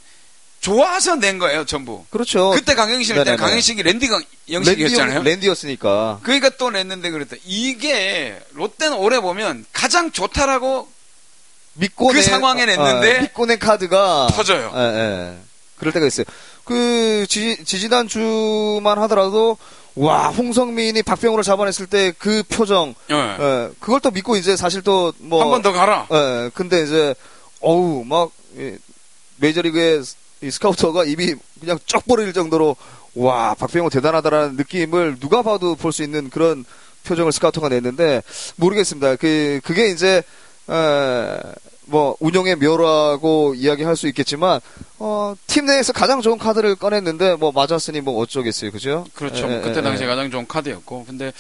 좋아서 낸 거예요, 전부. 그렇죠. 그때 강영식 때. 강영식이 랜디 강- 영식이었잖아요. 랜디, 였으니까 그러니까 또 냈는데 그랬다. 이게 롯데는 올해 보면 가장 좋다라고 믿고 그 낸- 상황에 냈는데 어, 믿고 낸 카드가 터져요. 예, 예. 그럴 때가 있어요. 그 지, 지난 주만 하더라도 와 홍성민이 박병호를 잡아냈을 때 그 표정, 예. 예, 그걸 또 믿고 이제 사실 또 뭐 한 번 더 가라. 예, 근데 이제 어우 막 이, 메이저리그의 이 스카우터가 입이 그냥 쩍 벌어질 정도로 와 박병호 대단하다라는 느낌을 누가 봐도 볼 수 있는 그런 표정을 스카우터가 냈는데 모르겠습니다. 그 그게 이제 에, 뭐 운영의 묘라고 이야기할 수 있겠지만 어, 팀 내에서 가장 좋은 카드를 꺼냈는데 뭐 맞았으니 뭐 어쩌겠어요, 그죠? 그렇죠. 예, 뭐 예, 그때 예. 당시 에 가장 좋은 카드였고. 근데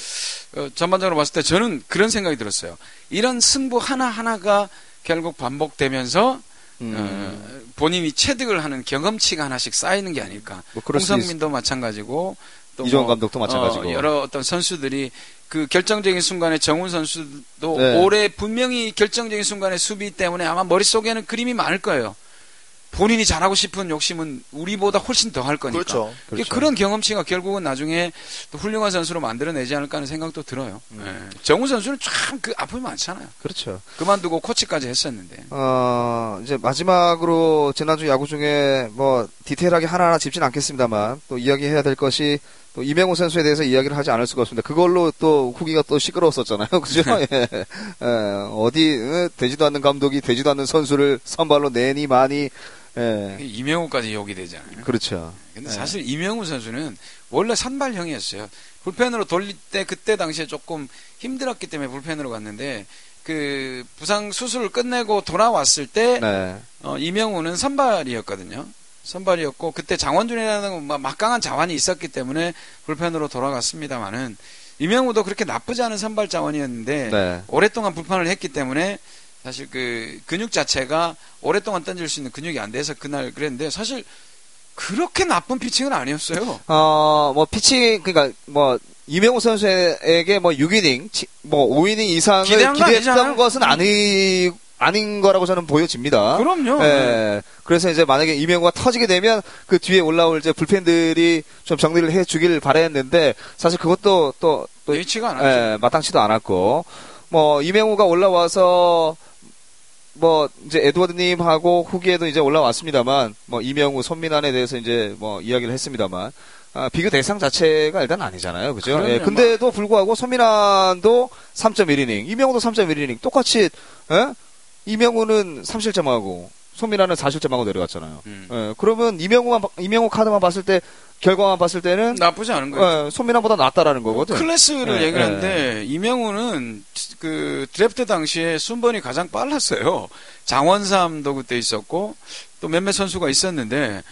어, 전반적으로 봤을 때 저는 그런 생각이 들었어요. 이런 승부 하나 하나가 결국 반복되면서 음, 어, 본인이 체득을 하는 경험치가 하나씩 쌓이는 게 아닐까. 뭐 홍성민도 마찬가지고 또 이정환 뭐, 감독도 마찬가지고. 어, 여러 어떤 선수들이 그 결정적인 순간에 정훈 선수도 네. 올해 분명히 결정적인 순간에 수비 때문에 아마 머릿속에는 그림이 많을 거예요. 본인이 잘하고 싶은 욕심은 우리보다 훨씬 더 할 거니까. 그렇죠. 그렇죠. 그런 경험치가 결국은 나중에 또 훌륭한 선수로 만들어내지 않을까 하는 생각도 들어요. 음. 예. 정훈 선수는 참 그 아픔이 많잖아요. 그렇죠. 그만두고 코치까지 했었는데. 어, 이제 마지막으로 지난주 야구 중에 뭐 디테일하게 하나하나 짚진 않겠습니다만 또 이야기해야 될 것이 또 이명호 선수에 대해서 이야기를 하지 않을 수가 없습니다. 그걸로 또 후기가 또 시끄러웠었잖아요. 그죠? 예. 예, 어디 어, 되지도 않는 감독이 되지도 않는 선수를 선발로 내니 많이 예. 이명우까지 욕이 되잖아요. 그렇죠. 근데 네. 사실 이명우 선수는 원래 선발형이었어요. 불펜으로 돌릴 때 그때 당시에 조금 힘들었기 때문에 불펜으로 갔는데 그 부상 수술을 끝내고 돌아왔을 때 네. 어, 이명우는 선발이었거든요. 선발이었고 그때 장원준이라는 막- 막강한 자원이 있었기 때문에 불펜으로 돌아갔습니다만은 이명우도 그렇게 나쁘지 않은 선발 자원이었는데 네. 오랫동안 불판을 했기 때문에 사실 그 근육 자체가 오랫동안 던질 수 있는 근육이 안 돼서 그날 그랬는데 사실 그렇게 나쁜 피칭은 아니었어요. 어, 뭐, 피칭, 그니까, 뭐, 이명우 선수에게 뭐, 6이닝, 뭐, 5이닝 이상을 기대했던. 것은 아니, 아닌 거라고 저는 보여집니다. 그럼요. 예. 그래서 이제 만약에 이명우가 터지게 되면 그 뒤에 올라올 이제 불펜들이 좀 정리를 해 주길 바랬는데 사실 그것도 또, 또 예치가 안. 예, 마땅치도 않았고 뭐 이명우가 올라와서 뭐 이제 에드워드님하고 후기에도 이제 올라왔습니다만 뭐 이명우 손민환에 대해서 이제 뭐 이야기를 했습니다만 아, 비교 대상 자체가 일단 아니잖아요, 그죠? 예, 근데도 불구하고 손민환도 3.1이닝, 이명우도 3.1이닝 똑같이 예? 이명우는 3실점하고 손민환은 4실점하고 내려갔잖아요. 음. 예, 그러면 이명우만 봐- 이명우 카드만 봤을 때 결과만 봤을 때는 나쁘지 않은 거예요. 예, 손민환보다 낫다라는 거거든. 클래스를 예, 얘기를 예. 하는데 이명우는 그 드래프트 당시에 순번이 가장 빨랐어요. 장원삼도 그때 있었고 또 몇몇 선수가 있었는데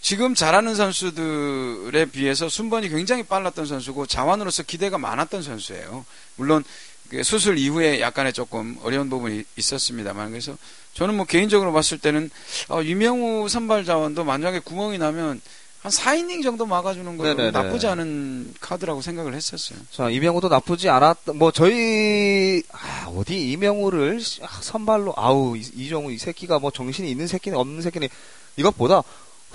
지금 잘하는 선수들에 비해서 순번이 굉장히 빨랐던 선수고 자원으로서 기대가 많았던 선수예요. 물론 그 수술 이후에 약간의 조금 어려운 부분이 있었습니다만 그래서 저는 뭐 개인적으로 봤을 때는 어, 이명우 선발 자원도 만약에 구멍이 나면 한 4이닝 정도 막아주는 거 네네네. 나쁘지 않은 카드라고 생각을 했었어요. 자, 이명우도 나쁘지 않았, 뭐, 저희, 아, 어디 이명우를 선발로, 아우, 이, 이정우 이 새끼가 뭐 정신이 있는 새끼는 없는 새끼니, 이것보다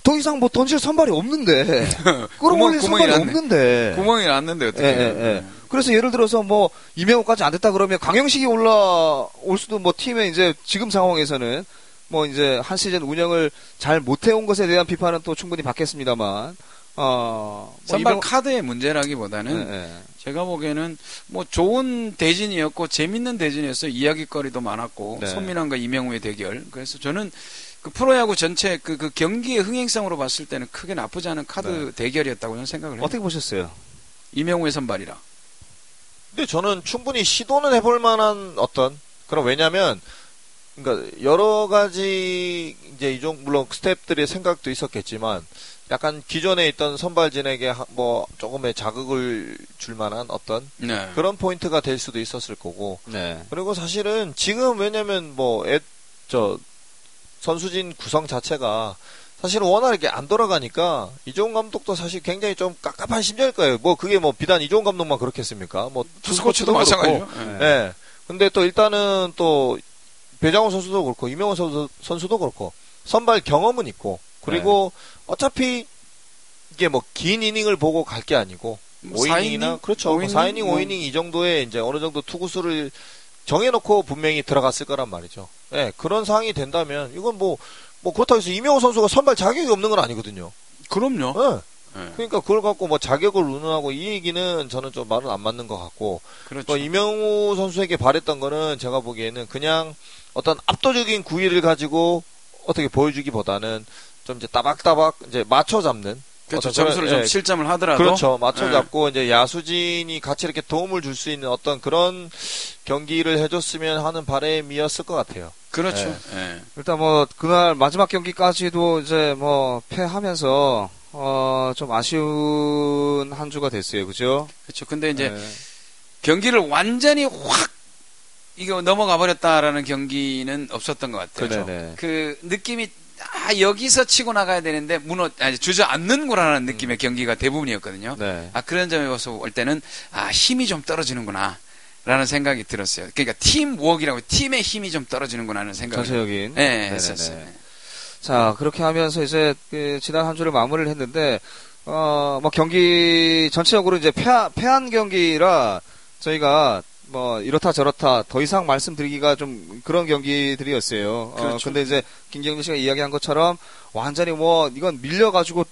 더 이상 뭐 던질 선발이 없는데, 끌어올릴 구멍- 선발이 났네. 없는데. 구멍이 났는데 어떻게? 예, 예, 예. 그래서 예를 들어서 뭐, 이명우까지 안 됐다 그러면 강영식이 올라올 수도 뭐 팀에 이제 지금 상황에서는 뭐 이제 한 시즌 운영을 잘 못해온 것에 대한 비판은 또 충분히 받겠습니다만, 어, 뭐 선발 이명우- 카드의 문제라기보다는 예, 예. 제가 보기에는 뭐 좋은 대진이었고 재밌는 대진이었어요. 이야기거리도 많았고 네. 손민환과 이명우의 대결. 그래서 저는 그 프로야구 전체 그, 그 경기의 흥행성으로 봤을 때는 크게 나쁘지 않은 카드 네. 대결이었다고 저는 생각을 해요. 어떻게 보셨어요? 이명우의 선발이라. 근데 저는 충분히 시도는 해볼 만한 어떤 그런 왜냐면 그러니까 여러 가지 이제 이종 물론 스탭들의 생각도 있었겠지만 약간 기존에 있던 선발진에게 하- 뭐 조금의 자극을 줄 만한 어떤 네. 그런 포인트가 될 수도 있었을 거고 네. 그리고 사실은 지금 왜냐면 뭐 저 선수진 구성 자체가 사실은 워낙 이게 안 돌아가니까 이종훈 감독도 사실 굉장히 좀 깝깝한 심정일 거예요. 뭐 그게 뭐 비단 이종훈 감독만 그렇겠습니까? 뭐 투수 코치도 마찬가지죠. 네. 예. 근데 또 일단은 또 배장훈 선수도 그렇고 이명훈 선수, 선수도 그렇고 선발 경험은 있고 그리고 어차피 이게 뭐 긴 이닝을 보고 갈 게 아니고 뭐 5이닝이나 사이닝? 그렇죠. 오이닝? 4이닝, 뭐. 5이닝 이 정도의 이제 어느 정도 투구수를 정해놓고 분명히 들어갔을 거란 말이죠. 예, 그런 상황이 된다면 이건 뭐, 뭐 그렇다고 해서 이명호 선수가 선발 자격이 없는 건 아니거든요. 그럼요. 예. 네. 그러니까 그걸 갖고 뭐 자격을 운운하고 이 얘기는 저는 좀 말은 안 맞는 것 같고 그렇죠. 또 이명우 선수에게 바랬던 거는 제가 보기에는 그냥 어떤 압도적인 구위를 가지고 어떻게 보여주기보다는 좀 이제 따박따박 이제 맞춰 잡는 그렇죠. 점수를 좀 예, 실점을 하더라도 그렇죠. 맞춰 예. 잡고 이제 야수진이 같이 이렇게 도움을 줄 수 있는 어떤 그런 경기를 해줬으면 하는 바람이었을 것 같아요. 그렇죠. 예. 일단 뭐 그날 마지막 경기까지도 이제 뭐 패하면서 어 좀 아쉬운 한 주가 됐어요, 그죠? 그렇죠. 근데 이제 네. 경기를 완전히 확 이거 넘어가 버렸다라는 경기는 없었던 것 같아요. 그렇죠. 그 느낌이 아 여기서 치고 나가야 되는데 무너 아니 주저앉는구나라는 느낌의 경기가 대부분이었거든요. 네. 아 그런 점에서 볼 때는 아 힘이 좀 떨어지는구나. 라는 생각이 들었어요. 그러니까 팀워크이라고 팀의 힘이 좀 떨어지는구나라는 생각을 전체적인. 네, 네네네. 했었어요. 자, 그렇게 하면서 이제 그 지난 한 주를 마무리를 했는데 어, 뭐 경기 전체적으로 이제 패한, 패한 경기라 저희가 뭐 이렇다 저렇다 더 이상 말씀드리기가 좀 그런 경기들이었어요. 어, 그렇죠. 근데 이제 김경민 씨가 이야기한 것처럼 완전히 뭐 이건 밀려 가지고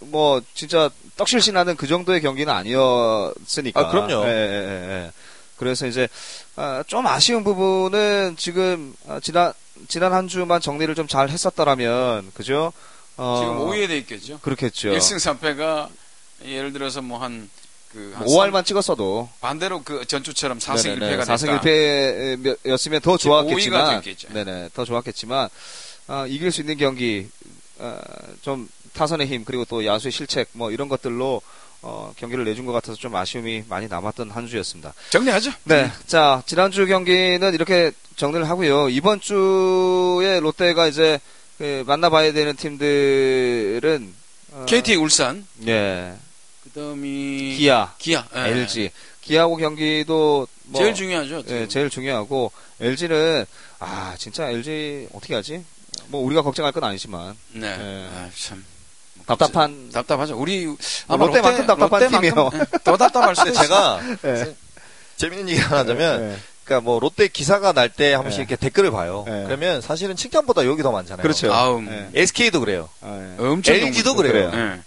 뭐 진짜 떡실신하는 그 정도의 경기는 아니었으니까. 아, 그럼요. 예, 예, 예, 예. 그래서 이제 아, 좀 아쉬운 부분은 지금 아, 지난 지난 한 주만 정리를 좀 잘 했었더라면 그죠? 어, 지금 5위에 돼 있겠죠. 그렇겠죠. 1승 3패가 예를 들어서 뭐 한 그, 한 5할만 찍었어도 반대로 그 전주처럼 4승 1패가 됐다. 4승 1패였으면 더 지금 5위가 좋았겠지만. 네네, 더 좋았겠지만, 어, 이길 수 있는 경기, 어, 좀 타선의 힘, 그리고 또 야수의 실책, 뭐 이런 것들로, 어, 경기를 내준 것 같아서 좀 아쉬움이 많이 남았던 한 주였습니다. 정리하죠. 네. 자, 지난주 경기는 이렇게 정리를 하고요. 이번 주에 롯데가 이제, 그 만나봐야 되는 팀들은, 어, KT 울산, 예, 그다음이 기아, 기아, 예. LG. 기아하고 경기도 뭐 제일 중요하죠. 예, 제일 중요하고 LG는 아 진짜 LG 어떻게 하지? 뭐 우리가 걱정할 건 아니지만 네. 예. 아, 참 답답한 답답하죠. 우리 뭐 아마 롯데만큼 답답한 롯데만큼, 팀이에요. 예, 더 답답할 수도 근데 있어요. 제가 예. 재밌는 얘기 하나 하자면 예. 그러니까 뭐 롯데 기사가 날 때 한 번씩 네. 이렇게 댓글을 봐요. 네. 그러면 사실은 칭찬보다 욕이 더 많잖아요. 그렇죠. 아우, 예. SK도 그래요. 아, 예. 엄청 LG도 욕 그래요. 그래요.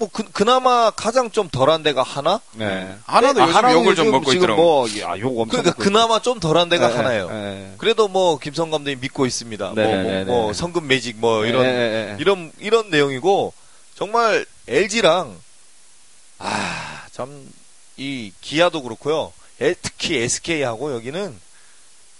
예. 뭐 그, 그나마 가장 좀 덜한 데가 하나? 네. 하나도 아, 요즘 하나도 욕을 좀 먹고 있더라고. 뭐, 야, 욕 엄청 그러니까 그나마 좀 덜한 데가 예, 하나예요. 예. 그래도 뭐 김성 감독이 믿고 있습니다. 뭐. 뭐, 뭐 성금 매직 뭐 이런. 이런 이런 내용이고 정말 LG랑 아 참 이 기아도 그렇고요. 에- 특히 SK하고 여기는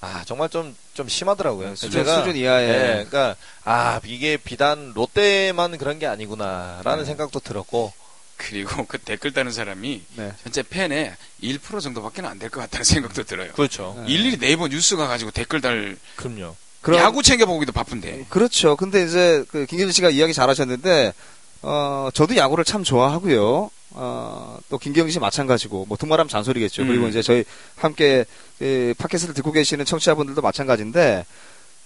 아 정말 좀 좀 심하더라고요. 수준, 제가 수준 이하의 예, 그러니까 아 이게 비단 롯데만 그런 게 아니구나라는 네. 생각도 들었고 그리고 그 댓글 다는 사람이 네. 전체 팬의 1% 정도밖에 안 될 것 같다는 생각도 들어요. 그렇죠. 네. 일일이 네이버 뉴스가 가지고 댓글 달 그럼요. 그럼- 야구 챙겨보기도 바쁜데. 그렇죠. 근데 이제 그 김경진 씨가 이야기 잘하셨는데 어 저도 야구를 참 좋아하고요. 어, 또 김경진 씨 마찬가지고 뭐 두말하면 잔소리겠죠. 음. 그리고 이제 저희 함께 그 팟캐스트를 듣고 계시는 청취자분들도 마찬가지인데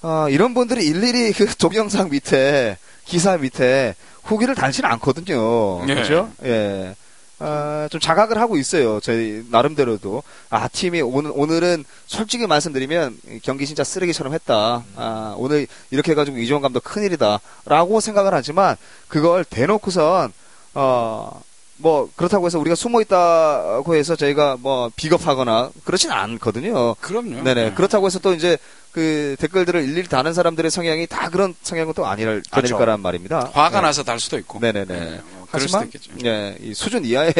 어, 이런 분들이 일일이 그 동영상 밑에 기사 밑에 후기를 달지는 않거든요. 예. 그렇죠? 예. 아, 좀 자각을 하고 있어요. 저희 나름대로도 아 팀이 오늘 오늘은 솔직히 말씀드리면 이 경기 진짜 쓰레기처럼 했다. 아 오늘 이렇게 해가지고 이종원 감독 큰일이다라고 생각을 하지만 그걸 대놓고선 어. 뭐 그렇다고 해서 우리가 숨어 있다고 해서 저희가 뭐 비겁하거나 그렇진 않거든요. 그럼요. 네네. 네. 그렇다고 해서 또 이제 그 댓글들을 일일이 다는 사람들의 성향이 다 그런 성향은 또 아니랄, 아닐 그렇죠. 거란 말입니다. 화가 네. 나서 달 수도 있고. 네네네. 네, 뭐 하지만. 예, 이 수준 이하의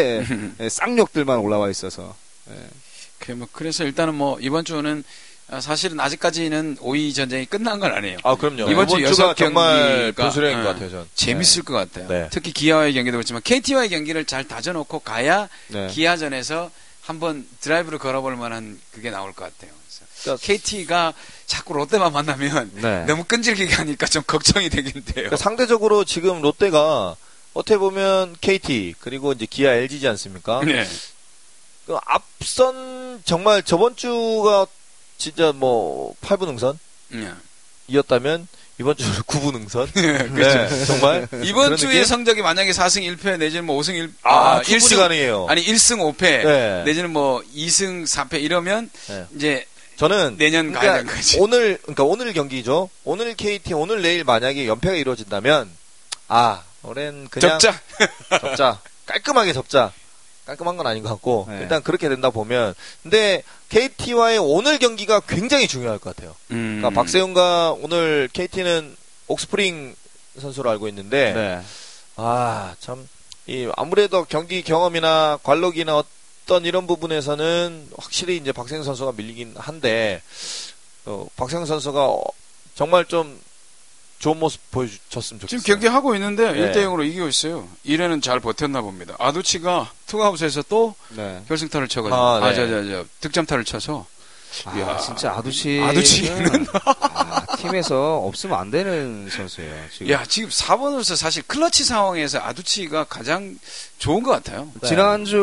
예, 쌍욕들만 올라와 있어서 그뭐 그래서 일단은 뭐 이번 주는 아, 사실은 아직까지는 5위 전쟁이 끝난 건 아니에요. 아 그럼요. 이번 주 여섯 경기가, 분수령인 것 예. 같아요. 전. 재밌을 것 같아요. 네. 특히 기아와의 경기도 그렇지만 KT와의 경기를 잘 다져놓고 가야 네. 기아전에서 한번 드라이브를 걸어볼 만한 그게 나올 것 같아요. 그러니까 KT가 자꾸 롯데만 만나면 네. 너무 끈질기게 하니까 좀 걱정이 되긴 돼요. 그러니까 상대적으로 지금 롯데가 어떻게 보면 KT 그리고 이제 기아 LG지 않습니까? 네. 그 앞선 정말 저번 주가 진짜 뭐 8분 응선이었다면 네. 이번 주는 9분 응선. 그렇죠. 네, 정말 이번 주의 느낌? 성적이 만약에 4승 1패 내지는 뭐 5승 1 아, 아, 충분히 1승 가능해요. 아니 1승 5패 네. 내지는 뭐 2승 4패 이러면 네. 이제 저는 내년 가야 되는 거지. 오늘 그러니까 오늘 경기죠. 오늘 KT 오늘 내일 만약에 연패가 이루어진다면 아 올해는 그냥 적자. 접자. 깔끔하게 접자. 깔끔한 건 아닌 것 같고 네. 일단 그렇게 된다 보면 근데 KT와의 오늘 경기가 굉장히 중요할 것 같아요. 음. 그러니까 박세훈과 오늘 KT는 옥스프링 선수로 알고 있는데 네. 아참 이 아무래도 경기 경험이나 관록이나 어떤 이런 부분에서는 확실히 이제 박세훈 선수가 밀리긴 한데 어, 박세훈 선수가 어, 정말 좀 좋은 모습 보여줬으면 좋겠어요. 지금 경기 하고 있는데 네. 1대 0으로 이기고 있어요. 1회는 잘 버텼나 봅니다. 아두치가 투아웃에서 또 네. 결승타를 쳐가지고 아, 네. 아, 저, 저, 저, 득점타를 쳐서 아, 이야. 진짜 아두치. 아두치는 아, 팀에서 없으면 안 되는 선수예요. 지금. 야 지금 4번으로서 사실 클러치 상황에서 아두치가 가장 좋은 것 같아요. 네. 지난주에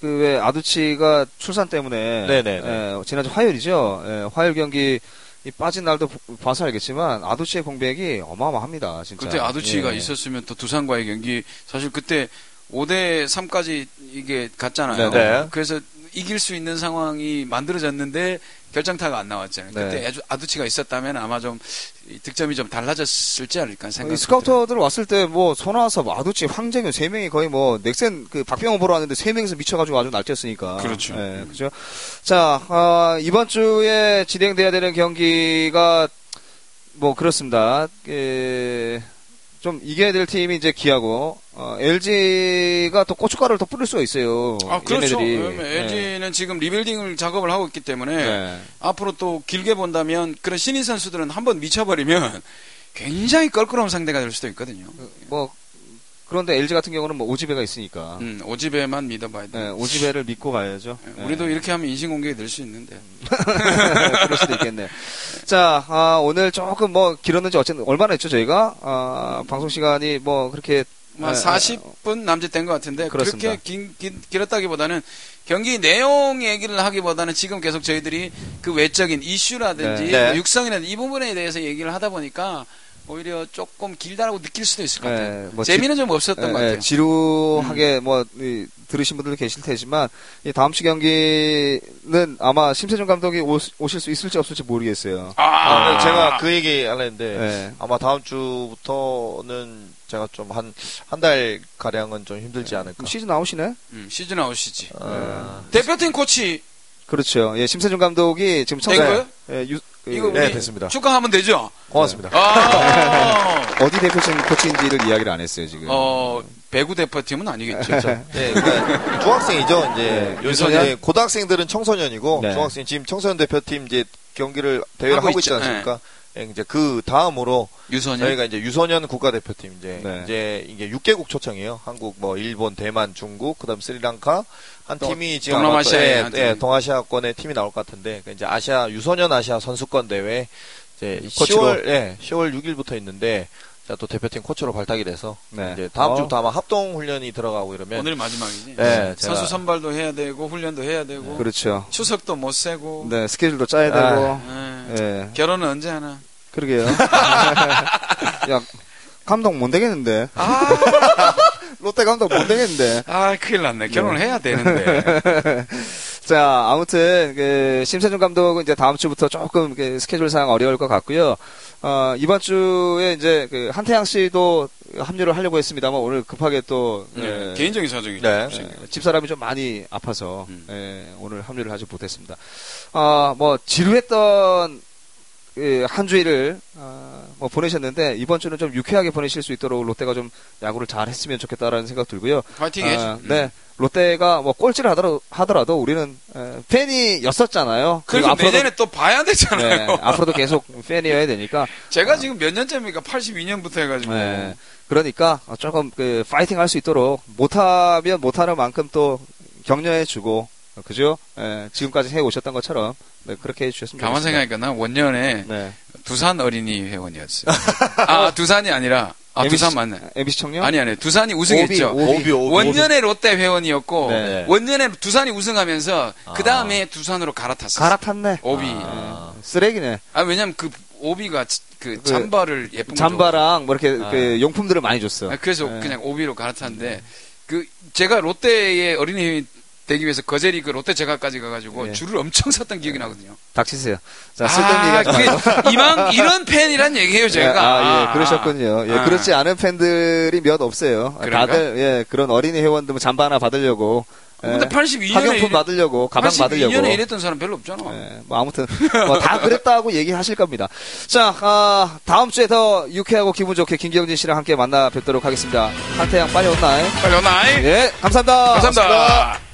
그 왜 아두치가 출산 때문에 네네네. 예, 지난주 화요일이죠. 예, 화요일 경기 이 빠진 날도 보- 봐서 알겠지만 아두치의 공백이 어마어마합니다. 진짜. 그때 아두치가 예. 있었으면 또 두산과의 경기 사실 그때 5대 3까지 이게 갔잖아요. 네네. 그래서 이길 수 있는 상황이 만들어졌는데 결정타가 안 나왔잖아요. 네. 그때 아주 아두치가 있었다면 아마 좀이 득점이 좀 달라졌을지 않을까 이 생각. 스카우터들 왔을 때 뭐 손아섭, 아두치, 황재균 세 명이 거의 뭐 넥센 그 박병호 보러 왔는데 세 명이서 미쳐가지고 아주 날뛰었으니까. 그렇죠. 예, 그죠. 자 아, 이번 주에 진행돼야 되는 경기가 뭐 그렇습니다. 예, 좀 이겨야 될 팀이 이제 기아고 어, LG가 또 고춧가루를 더 뿌릴 수가 있어요. 아, 그렇죠. 얘네들이. 왜냐면 예. LG는 지금 리빌딩을 작업을 하고 있기 때문에 네. 앞으로 또 길게 본다면 그런 신인 선수들은 한번 미쳐버리면 굉장히 껄끄러운 상대가 될 수도 있거든요. 뭐 그런데 LG 같은 경우는 뭐 오지배가 있으니까 음, 오지배만 믿어봐야 돼. 네, 오지배를 믿고 가야죠. 네. 우리도 이렇게 하면 인신공격이 될 수 있는데. 그럴 수도 있겠네. 자, 아, 오늘 조금 뭐 길었는지 어쨌든 얼마나 했죠 저희가 아, 방송 시간이 뭐 그렇게 뭐 네, 40분 남짓 된 것 같은데 그렇습니다. 그렇게 긴, 긴- 길었다기보다는 경기 내용 얘기를 하기보다는 지금 계속 저희들이 그 외적인 이슈라든지 네. 네. 뭐 육성이라든지 이 부분에 대해서 얘기를 하다 보니까 오히려 조금 길다라고 느낄 수도 있을 것 네, 같아요. 뭐 재미는 좀 없었던 예, 것 예, 같아요. 지루하게 뭐 이, 들으신 분들도 계실 테지만 이 다음 주 경기는 아마 심세준 감독이 오, 오실 수 있을지 없을지 모르겠어요. 아, 아, 근데 제가 그 얘기 하려는데 네. 아마 다음 주부터는 제가 좀 한 한 달 가량은 좀 힘들지 않을까. 그럼 시즌 나오시네? 음, 시즌 아웃이지. 어, 대표팀 코치 그렇죠. 예, 심세준 감독이 지금 된 청사? 예, 유, 그, 이거 네, 됐습니다. 축하하면 되죠. 고맙습니다. 아, 어디 대표팀 코치인지를 이야기를 안 했어요 지금. 어, 배구 대표팀은 아니겠죠. 네, 그러니까 중학생이죠. 이제 네? 이제 고등학생들은 청소년이고 네. 중학생 지금 청소년 대표팀 이제 경기를 대회를 하고 하고, 있지. 않습니까? 예, 이제 그 다음으로 유소년. 저희가 이제 유소년 국가대표팀 이제 네. 이제 이게 6개국 초청이에요. 한국, 뭐 일본, 대만, 중국, 그다음 스리랑카 한 또 팀이 지금 또, 예, 예, 팀. 동아시아권의 팀이 나올 것 같은데 그 이제 아시아 유소년 아시아 선수권 대회 이제 코치로. 10월 예, 10월 6일부터 있는데 자, 또 대표팀 코치로 발탁이 돼서 네. 이제 다음 어. 주부터 아마 합동 훈련이 들어가고 이러면 오늘 마지막이지. 네, 선수 제가- 선발도 해야 되고 훈련도 해야 되고 그렇죠. 추석도 못 세고. 네, 스케줄도 짜야 아. 되고. 예. 예. 결혼은 언제 하나? 그러게요. 야, 감독 못 되겠는데. 롯데 감독 못 되겠는데. 아, 큰일 났네. 결혼을 해야 되는데. 자, 아무튼 그 심세준 감독은 이제 다음 주부터 조금 그 스케줄상 어려울 것 같고요. 어, 이번 주에 이제 그 한태양 씨도 합류를 하려고 했습니다만 오늘 급하게 또 네, 예, 개인적인 사정이죠. 네. 예, 집사람이 좀 많이 아파서 음. 예, 오늘 합류를 하지 못했습니다. 아, 뭐 지루했던 그 한 주일을 아, 뭐 보내셨는데 이번 주는 좀 유쾌하게 보내실 수 있도록 롯데가 좀 야구를 잘 했으면 좋겠다라는 생각 들고요. 파이팅 아, 해줘. 네. 롯데가 뭐 꼴찌를 하더라도, 하더라도 우리는 에, 팬이었었잖아요. 그리고 그래서 내년에 또 봐야 네, 되잖아요. 앞으로도 계속 팬이어야 되니까. 제가 지금 몇 년째입니까? 82년부터 해가지고. 네. 그러니까 조금 그 파이팅 할 수 있도록 못하면 못하는 만큼 또 격려해주고 그죠? 예, 지금까지 해 오셨던 것처럼 네, 그렇게 해주셨으면 가만 좋겠습니다. 생각하니까 난 원년에 네. 두산 어린이 회원이었어요. 아, 두산이 아니라, 아, MBC 두산 맞네. MBC 청룡? 아니, 아니. 두산이 우승했죠. 오비, 오비. 오비. 원년에 롯데 회원이었고, 네. 원년에 두산이 우승하면서, 아. 그 다음에 두산으로 갈아탔어요. 갈아탔네. 오비. 아. 쓰레기네. 아, 왜냐면 그 오비가 지- 그그 잠바를 예쁜 거 잠바랑 뭐 이렇게 아. 그 용품들을 많이 줬어. 아, 그래서 네. 그냥 오비로 갈아탔는데 그 제가 롯데의 어린이 되기 위해서 거제리 그 롯데 제과까지 가가지고 예. 줄을 엄청 섰던 기억이 나거든요. 닥치세요. 자, 쓸데없는 얘기 하지 말고. 그게 이만 이런 팬이란 얘기예요, 제가. 아, 예, 그러셨군요. 예, 아. 그렇지 않은 팬들이 몇 없어요. 그런가? 다들, 예, 그런 어린이 회원들 뭐 잠바 하나 받으려고. 예, 근데 82년에 학용품 받으려고, 가방 받으려고. 82년에 이랬던 사람 별로 없잖아. 예, 뭐 아무튼 뭐 다 그랬다고 얘기하실 겁니다. 자, 아, 다음 주에 더 유쾌하고 기분 좋게 김경진 씨랑 함께 만나 뵙도록 하겠습니다. 한태양 빨리 온나요? 빨리 오나이. 예, 감사합니다. 감사합니다.